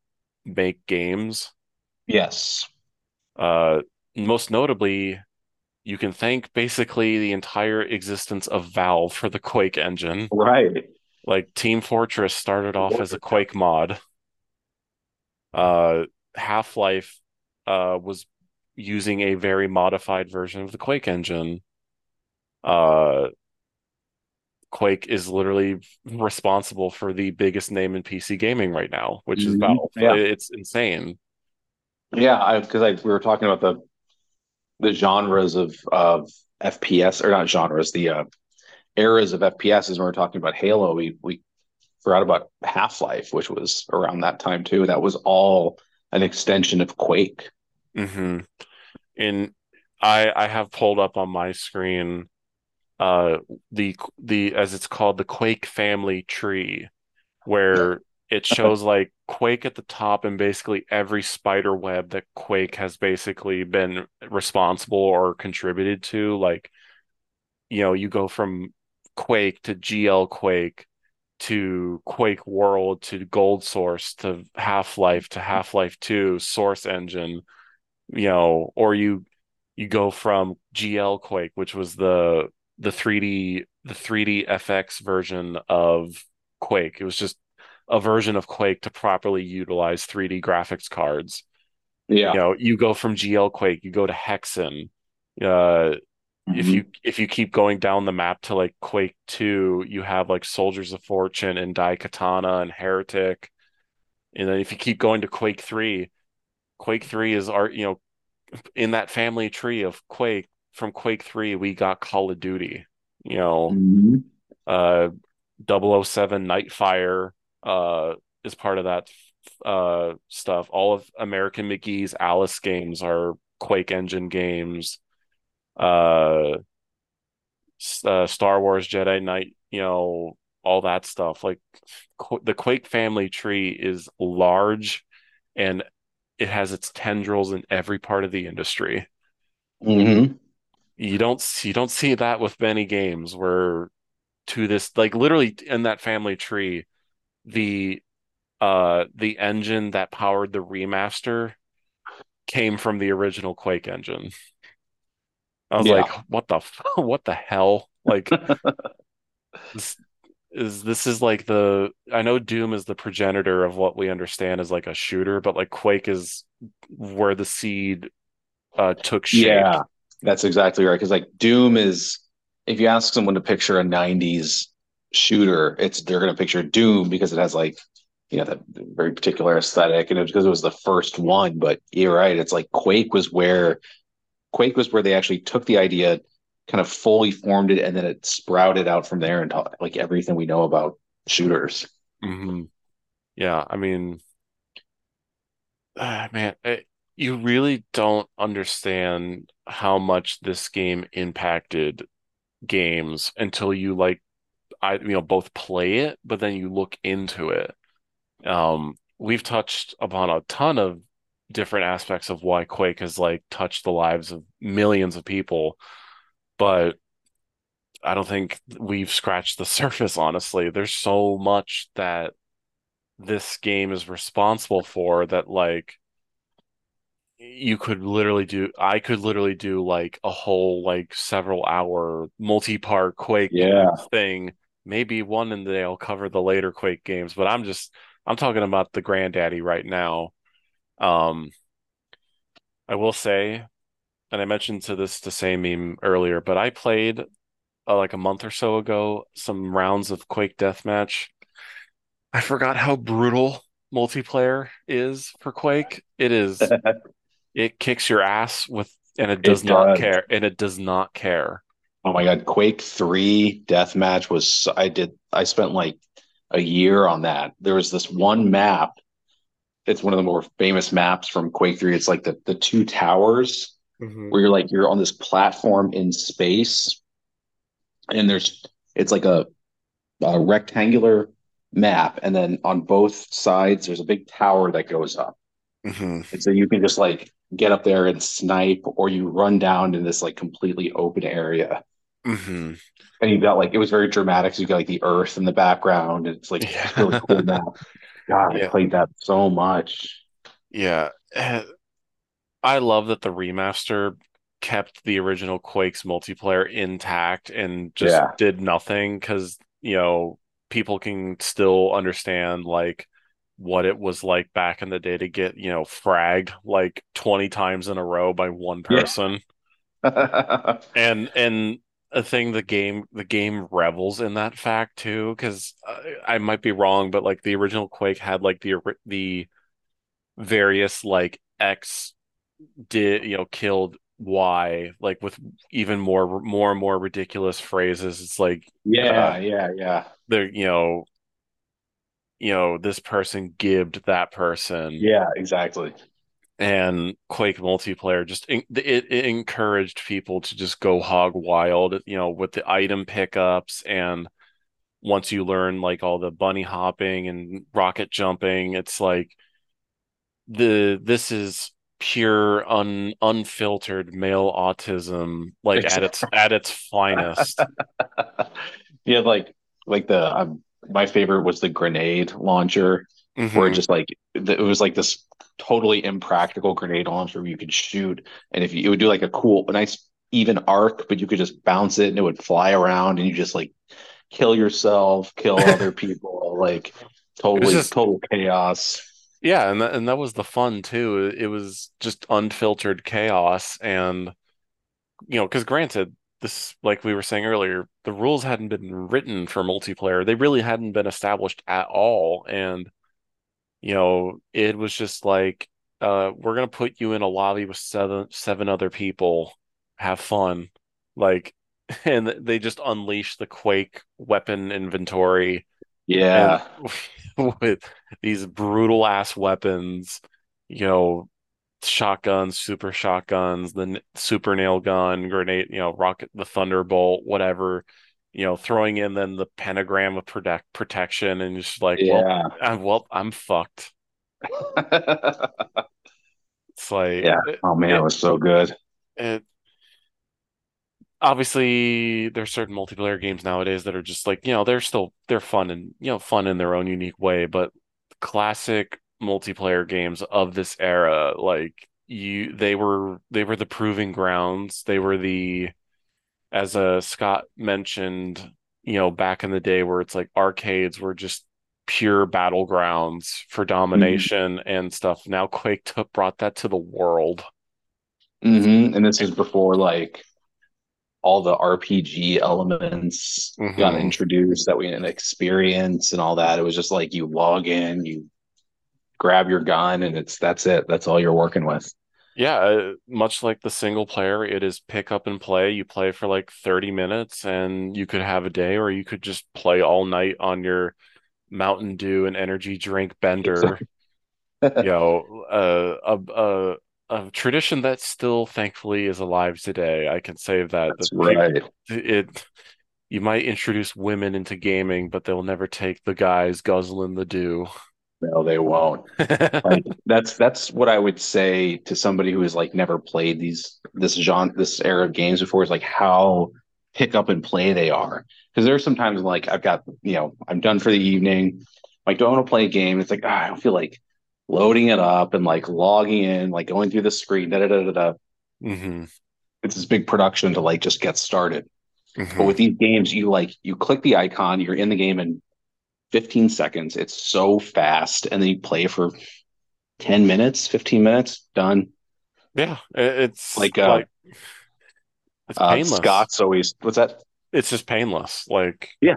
make games. Yes. Uh, most notably, you can thank basically the entire existence of Valve for the Quake engine. Right. Like Team Fortress started off as a Quake mod. Uh, Half-Life uh, was using a very modified version of the Quake engine. Uh, Quake is literally responsible for the biggest name in PC gaming right now, which is Mhm. Valve. Yeah. It's insane. Yeah, I because I we were talking about the the genres of of FPS or not genres, the uh, eras of FPSs. When we are talking about Halo, we we forgot about Half-Life, which was around that time too. That was all an extension of Quake. hmm And I I have pulled up on my screen uh the the as it's called the Quake family tree where it uh-huh. shows like Quake at the top and basically every spider web that Quake has basically been responsible or contributed to. Like, you know, you go from Quake to GL Quake to Quake World to Gold Source to Half-Life to mm-hmm. Half-Life 2 Source Engine, you know, or you you go from GL Quake, which was the the 3D the 3dfx version of Quake. It was just a version of Quake to properly utilize 3D graphics cards. Yeah. You know, you go from GL Quake, you go to Hexen. Uh, if Mhm. you if you keep going down the map to like Quake 2, you have like Soldiers of Fortune and Daikatana and Heretic. And then if you keep going to Quake 3, Quake 3 is our, you know, in that family tree of Quake, from Quake 3, we got Call of Duty, you know, Mhm. uh oh 007 Nightfire uh is part of that uh stuff. All of American McGee's Alice games are Quake engine games. Uh, uh Star Wars Jedi Knight, you know, all that stuff. Like Qu the Quake family tree is large and it has its tendrils in every part of the industry. Mhm. You don't see, you don't see that with many games where to this like literally in that family tree, the uh the engine that powered the remaster came from the original Quake engine. I was like, what the f- what the hell? Like this is this is like the I know Doom is the progenitor of what we understand as like a shooter, but like Quake is where the seed uh took shape. Yeah. That's exactly right. Because like Doom is, if you ask someone to picture a '90s shooter, it's they're going to picture Doom because it has like you know that very particular aesthetic, and it's because it was the first one. But you're right. It's like Quake was where Quake was where they actually took the idea, kind of fully formed it, and then it sprouted out from there into like everything we know about shooters. hmm Yeah, I mean, ah, man, it, you really don't understand how much this game impacted games until you like I you know both play it, but then you look into it. Um, we've touched upon a ton of different aspects of why Quake has like touched the lives of millions of people, but I don't think we've scratched the surface, honestly. There's so much that this game is responsible for that like you could literally do I could literally do like a whole like several hour multi-part Quake Yeah. thing. Maybe one in the day I'll cover the later Quake games, but I'm just I'm talking about the granddaddy right now. Um I will say, and I mentioned to this to Samememe earlier, but I played uh, like a month or so ago some rounds of Quake Deathmatch. I forgot how brutal multiplayer is for Quake. It is it kicks your ass with and it does It not does. care and it does not care. Oh my God, Quake 3 Deathmatch was I did I spent like a year on that. There was this one map. It's one of the more famous maps from Quake 3. It's like the the two towers where you're like you're on this platform in space and there's it's like a, a rectangular map and then on both sides there's a big tower that goes up. hmm And so you can just like get up there and snipe or you run down in this like completely open area. Hmm and you got like it was very dramatic. So you got like the earth in the background. And it's like Yeah. it's really cool map. God, Yeah. I played that so much. Yeah. I love that the remaster kept the original Quake's multiplayer intact and just Yeah. did nothing because, you know, people can still understand like what it was like back in the day to get, you know, fragged like 20 times in a row by one Yeah. person. And and a thing the game the game revels in that fact too, because I, I might be wrong, but like the original Quake had like the the various like X did you know killed Y like with even more more and more ridiculous phrases. It's like yeah, Uh, yeah, yeah. they're you know you know this person gibbed that person Yeah, exactly. And Quake multiplayer just it, it encouraged people to just go hog wild, you know, with the item pickups and once you learn like all the bunny hopping and rocket jumping, it's like the this is pure un unfiltered male autism like at its at its finest. yeah, like like the um, my favorite was the grenade launcher where it Mhm. just like it was like this totally impractical grenade launcher where you could shoot and if you it would do like a cool a nice even arc but you could just bounce it and it would fly around and you just like kill yourself kill other people like totally just- total chaos Yeah, and that, and that was the fun too. It was just unfiltered chaos and you know, because granted, this like we were saying earlier, the rules hadn't been written for multiplayer. They really hadn't been established at all. And you know, it was just like uh we're gonna put you in a lobby with seven seven other people. Have fun. Like and they just unleash the Quake weapon inventory yeah with these brutal ass weapons, you know, shotguns, super shotguns, the super nail gun, grenade, you know, rocket, the thunderbolt, whatever, you know, throwing in then the pentagram of protect protection, and just like, well, yeah I'm, well, I'm fucked. It's like, yeah oh man it it, was so good it obviously there's certain multiplayer games nowadays that are just like, you know, they're still they're fun and you know, fun in their own unique way, but classic multiplayer games of this era, like you they were they were the proving grounds. They were the as uh Scott mentioned, you know, back in the day where it's like arcades were just pure battlegrounds for domination and stuff. Now Quake took brought that to the world. hmm and this is before like all the RPG elements got Mhm. introduced that we didn't experience and all that. It was just like you log in, you grab your gun, and it's that's it. That's all you're working with. Yeah, uh, much like the single player, it is pick up and play. You play for like 30 minutes and you could have a day, or you could just play all night on your Mountain Dew and energy drink bender. You know, uh, a, a a tradition that still thankfully is alive today. I can say that That's the right. it you might introduce women into gaming, but they'll never take the guys guzzling the dew. No, they won't. Like that's that's what I would say to somebody who has like never played these this genre this era of games before is like how pick up and play they are. Because there's sometimes like I've got, you know, I'm done for the evening. Like, don't want to play a game? It's like, ah, I don't feel like loading it up and like logging in, like going through the screen, da da da da da. hmm It's this big production to like just get started. But hmm with these games, you like you click the icon, you're in the game in 15 seconds. It's so fast, and then you play for 10 minutes, 15 minutes, done. Yeah, it's Like uh, like it's uh painless. Scott's always what's that? It's just painless. Like Yeah,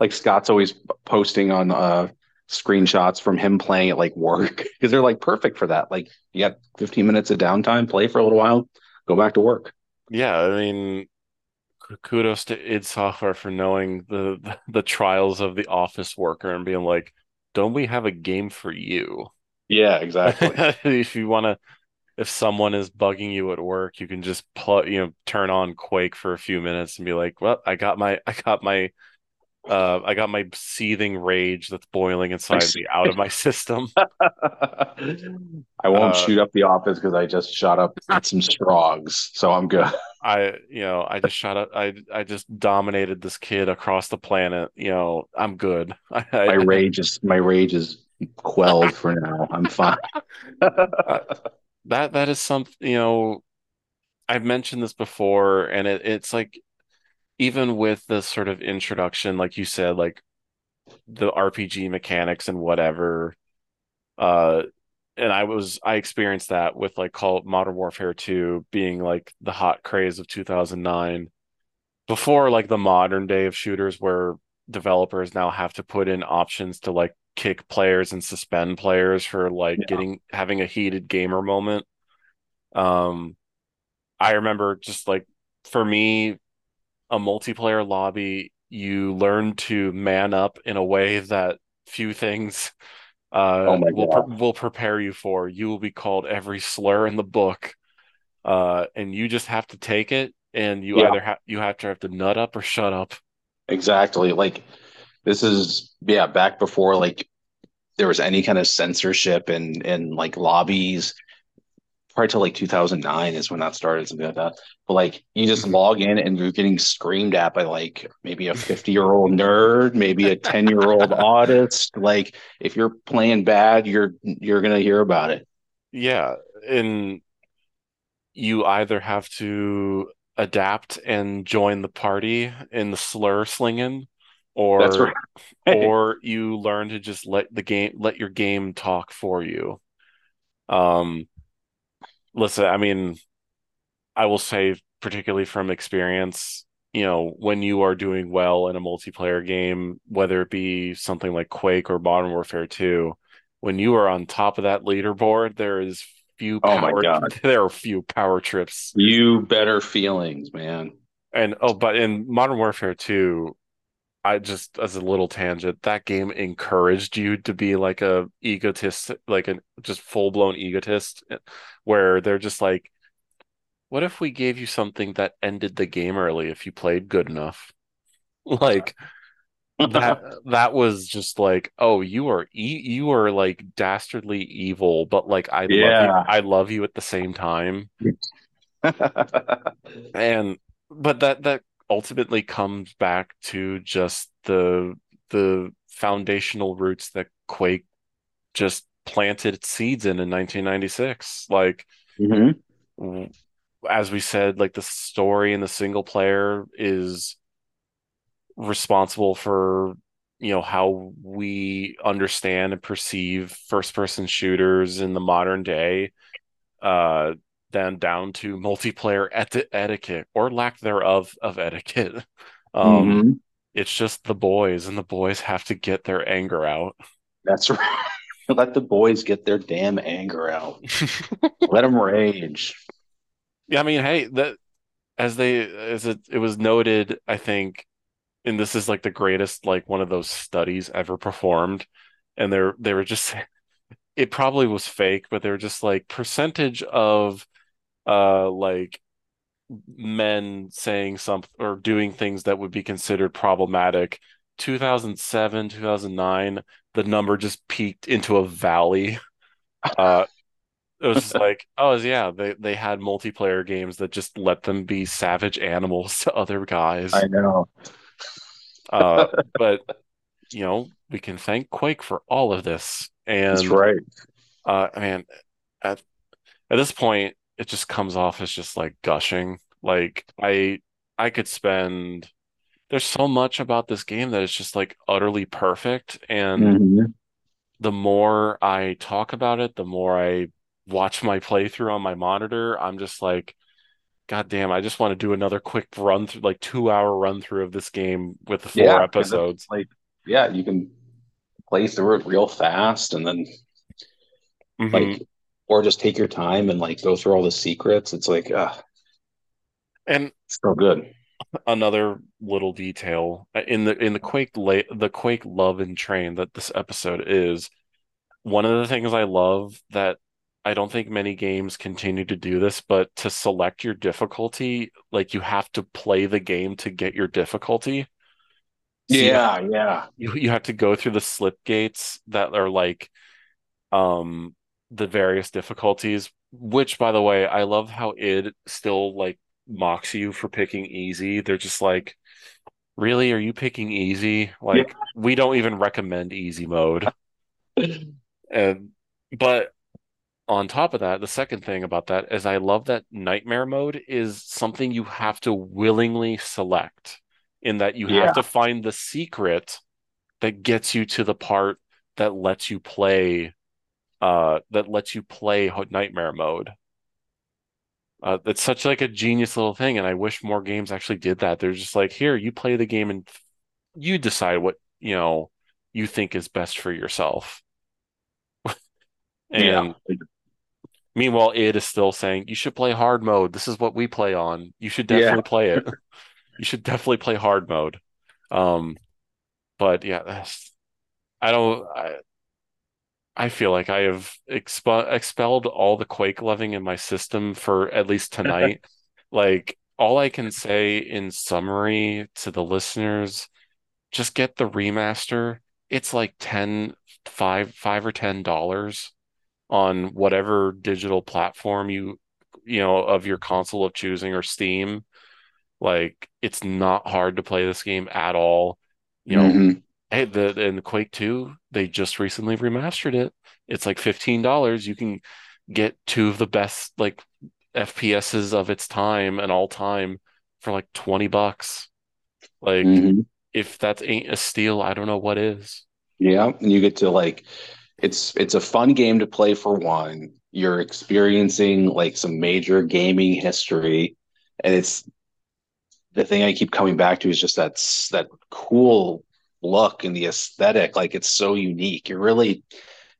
like Scott's always posting on uh screenshots from him playing at like work because they're like perfect for that. Like you got 15 minutes of downtime, play for a little while, go back to work. yeah, I mean, kudos to id Software for knowing the, the the trials of the office worker and being like, don't we have a game for you? Yeah, exactly. If you want to, if someone is bugging you at work, you can just plug, you know, turn on Quake for a few minutes and be like, well, I got my, I got my, uh, I got my seething rage that's boiling inside me out of my system. I won't Uh, shoot up the office because I just shot up some Stroggs, so I'm good. I, you know, I just shot up, I, I just dominated this kid across the planet. You know, I'm good. I, My rage is my rage is quelled for now. I'm fine. uh, that, that is something, you know, I've mentioned this before, and it, it's like, even with the sort of introduction, like you said, like the RPG mechanics and whatever, uh, and I was I experienced that with like Call Modern Warfare 2 being like the hot craze of 2009 before like the modern day of shooters where developers now have to put in options to like kick players and suspend players for like Yeah. getting having a heated gamer moment. Um, I remember just like for me, a multiplayer lobby, you learn to man up in a way that few things uh Oh will pre will prepare you for. You will be called every slur in the book, uh, and you just have to take it, and you Yeah, either have you have to have to nut up or shut up. exactly. Like this is yeah, back before like there was any kind of censorship and and like lobbies. Probably till like 2009 is when that started, something like that. But like you just Mhm. log in and you're getting screamed at by like maybe a 50 year old nerd, maybe a 10 year old artist. Like if you're playing bad, you're you're gonna hear about it. Yeah, and you either have to adapt and join the party in the slur slinging, That's or right. or you learn to just let the game let your game talk for you. Um, listen, I mean, I will say, particularly from experience, you know, when you are doing well in a multiplayer game, whether it be something like Quake or Modern Warfare 2, when you are on top of that leaderboard, there is few Oh my power God. there are few power trips. You better feelings, man. And oh, but in Modern Warfare 2, I just as a little tangent, that game encouraged you to be like a egotist, like a just full-blown egotist, eh, where they're just like What if we gave you something that ended the game early if you played good enough? Like that that was just like, oh, you are e you are like dastardly evil, but like I love you Yeah. I love you at the same time. And but that that ultimately comes back to just the the foundational roots that Quake just planted seeds in in 1996. Like hmm as we said, like the story and the single player is responsible for, you know, how we understand and perceive first person shooters in the modern day, uh, then down to multiplayer et etiquette or lack thereof of etiquette. Um, hmm it's just the boys, and the boys have to get their anger out. That's right. Let the boys get their damn anger out. Let them rage. Yeah, I mean, hey, that as they as it it was noted, I think, and this is like the greatest like one of those studies ever performed, and they're they were just it probably was fake, but they were just like percentage of uh like men saying something or doing things that would be considered problematic. 2007, 2009, the number just peaked into a valley. Uh, it was just like, oh yeah, they they had multiplayer games that just let them be savage animals to other guys. I know. Uh, but you know, we can thank Quake for all of this. And That's right. uh, man, at at this point, it just comes off as just like gushing. Like I I could spend there's so much about this game that is just like utterly perfect. And Mhm. the more I talk about it, the more I watch my playthrough on my monitor, I'm just like, God damn, I just want to do another quick run through, like two hour run through of this game with the four Yeah, episodes. like yeah, you can play through it real fast and then Mhm. like or just take your time and like go through all the secrets. It's like ah, And so good. another little detail uh, in the in the Quake la the Quake love and train that this episode is one of the things I love that I don't think many games continue to do this, but to select your difficulty, like you have to play the game to get your difficulty. So you Yeah, yeah. you, you have to go through the slip gates that are like um the various difficulties, which by the way, I love how it still like mocks you for picking easy. They're just like, really, are you picking easy? Like we don't even recommend easy mode. And but on top of that, the second thing about that is I love that nightmare mode is something you have to willingly select in that you Yeah. have to find the secret that gets you to the part that lets you play uh that lets you play nightmare mode. Uh, it's such like a genius little thing, and I wish more games actually did that. They're just like, here, you play the game and you decide what, you know, you think is best for yourself. Yeah. Meanwhile, it is still saying you should play hard mode. This is what we play on. You should definitely play it. You should definitely play hard mode. Um, but yeah, that's, I don't. I, I feel like I have exp expelled all the Quake loving in my system for at least tonight. Like all I can say in summary to the listeners, just get the remaster. It's like 10, 5, 5 or ten dollars on whatever digital platform you you know of your console of choosing or Steam. Like it's not hard to play this game at all. You know, Mhm. Hey, the in Quake 2, they just recently remastered it. It's like $15. You can get two of the best like FPSs of its time and all time for like 20 bucks. Like Mhm. if that ain't a steal, I don't know what is. Yeah, and you get to like it's it's a fun game to play for one. You're experiencing like some major gaming history, and it's the thing I keep coming back to is just that that cool look and the aesthetic. Like it's so unique. You're really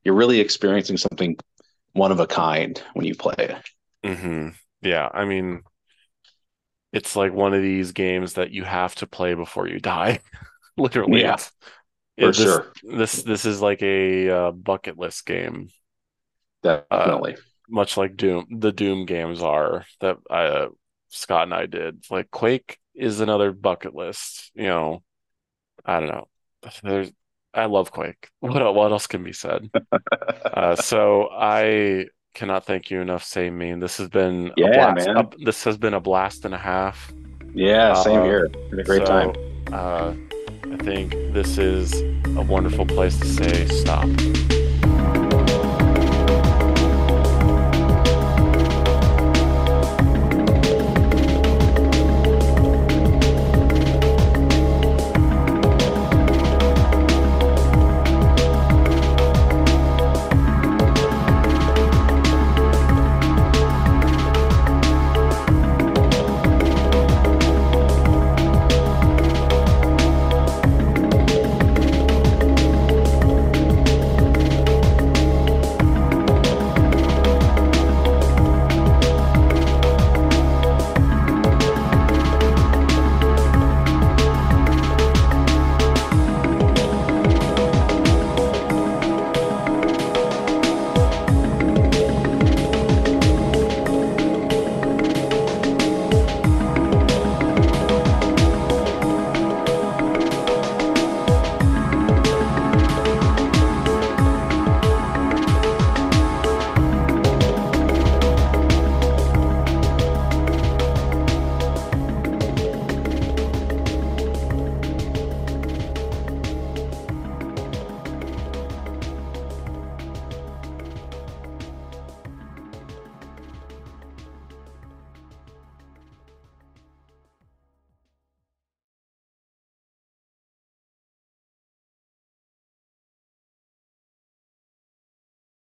you're really experiencing something one of a kind when you play it. hmm Yeah, I mean, it's like one of these games that you have to play before you die. Literally, Yeah, it's for sure. this this is like a uh, bucket list game, uh, Definitely. much like Doom, the Doom games are that uh, Scott and I did. Like Quake is another bucket list. You know, I don't know. There's, I love Quake. What what else can be said? Uh, so I cannot thank you enough, Samememe. This has been a Yeah, blast. man. A, this has been a blast and a half. Yeah, same Uh, here. Had a great so, time. uh, I think this is a wonderful place to say stop.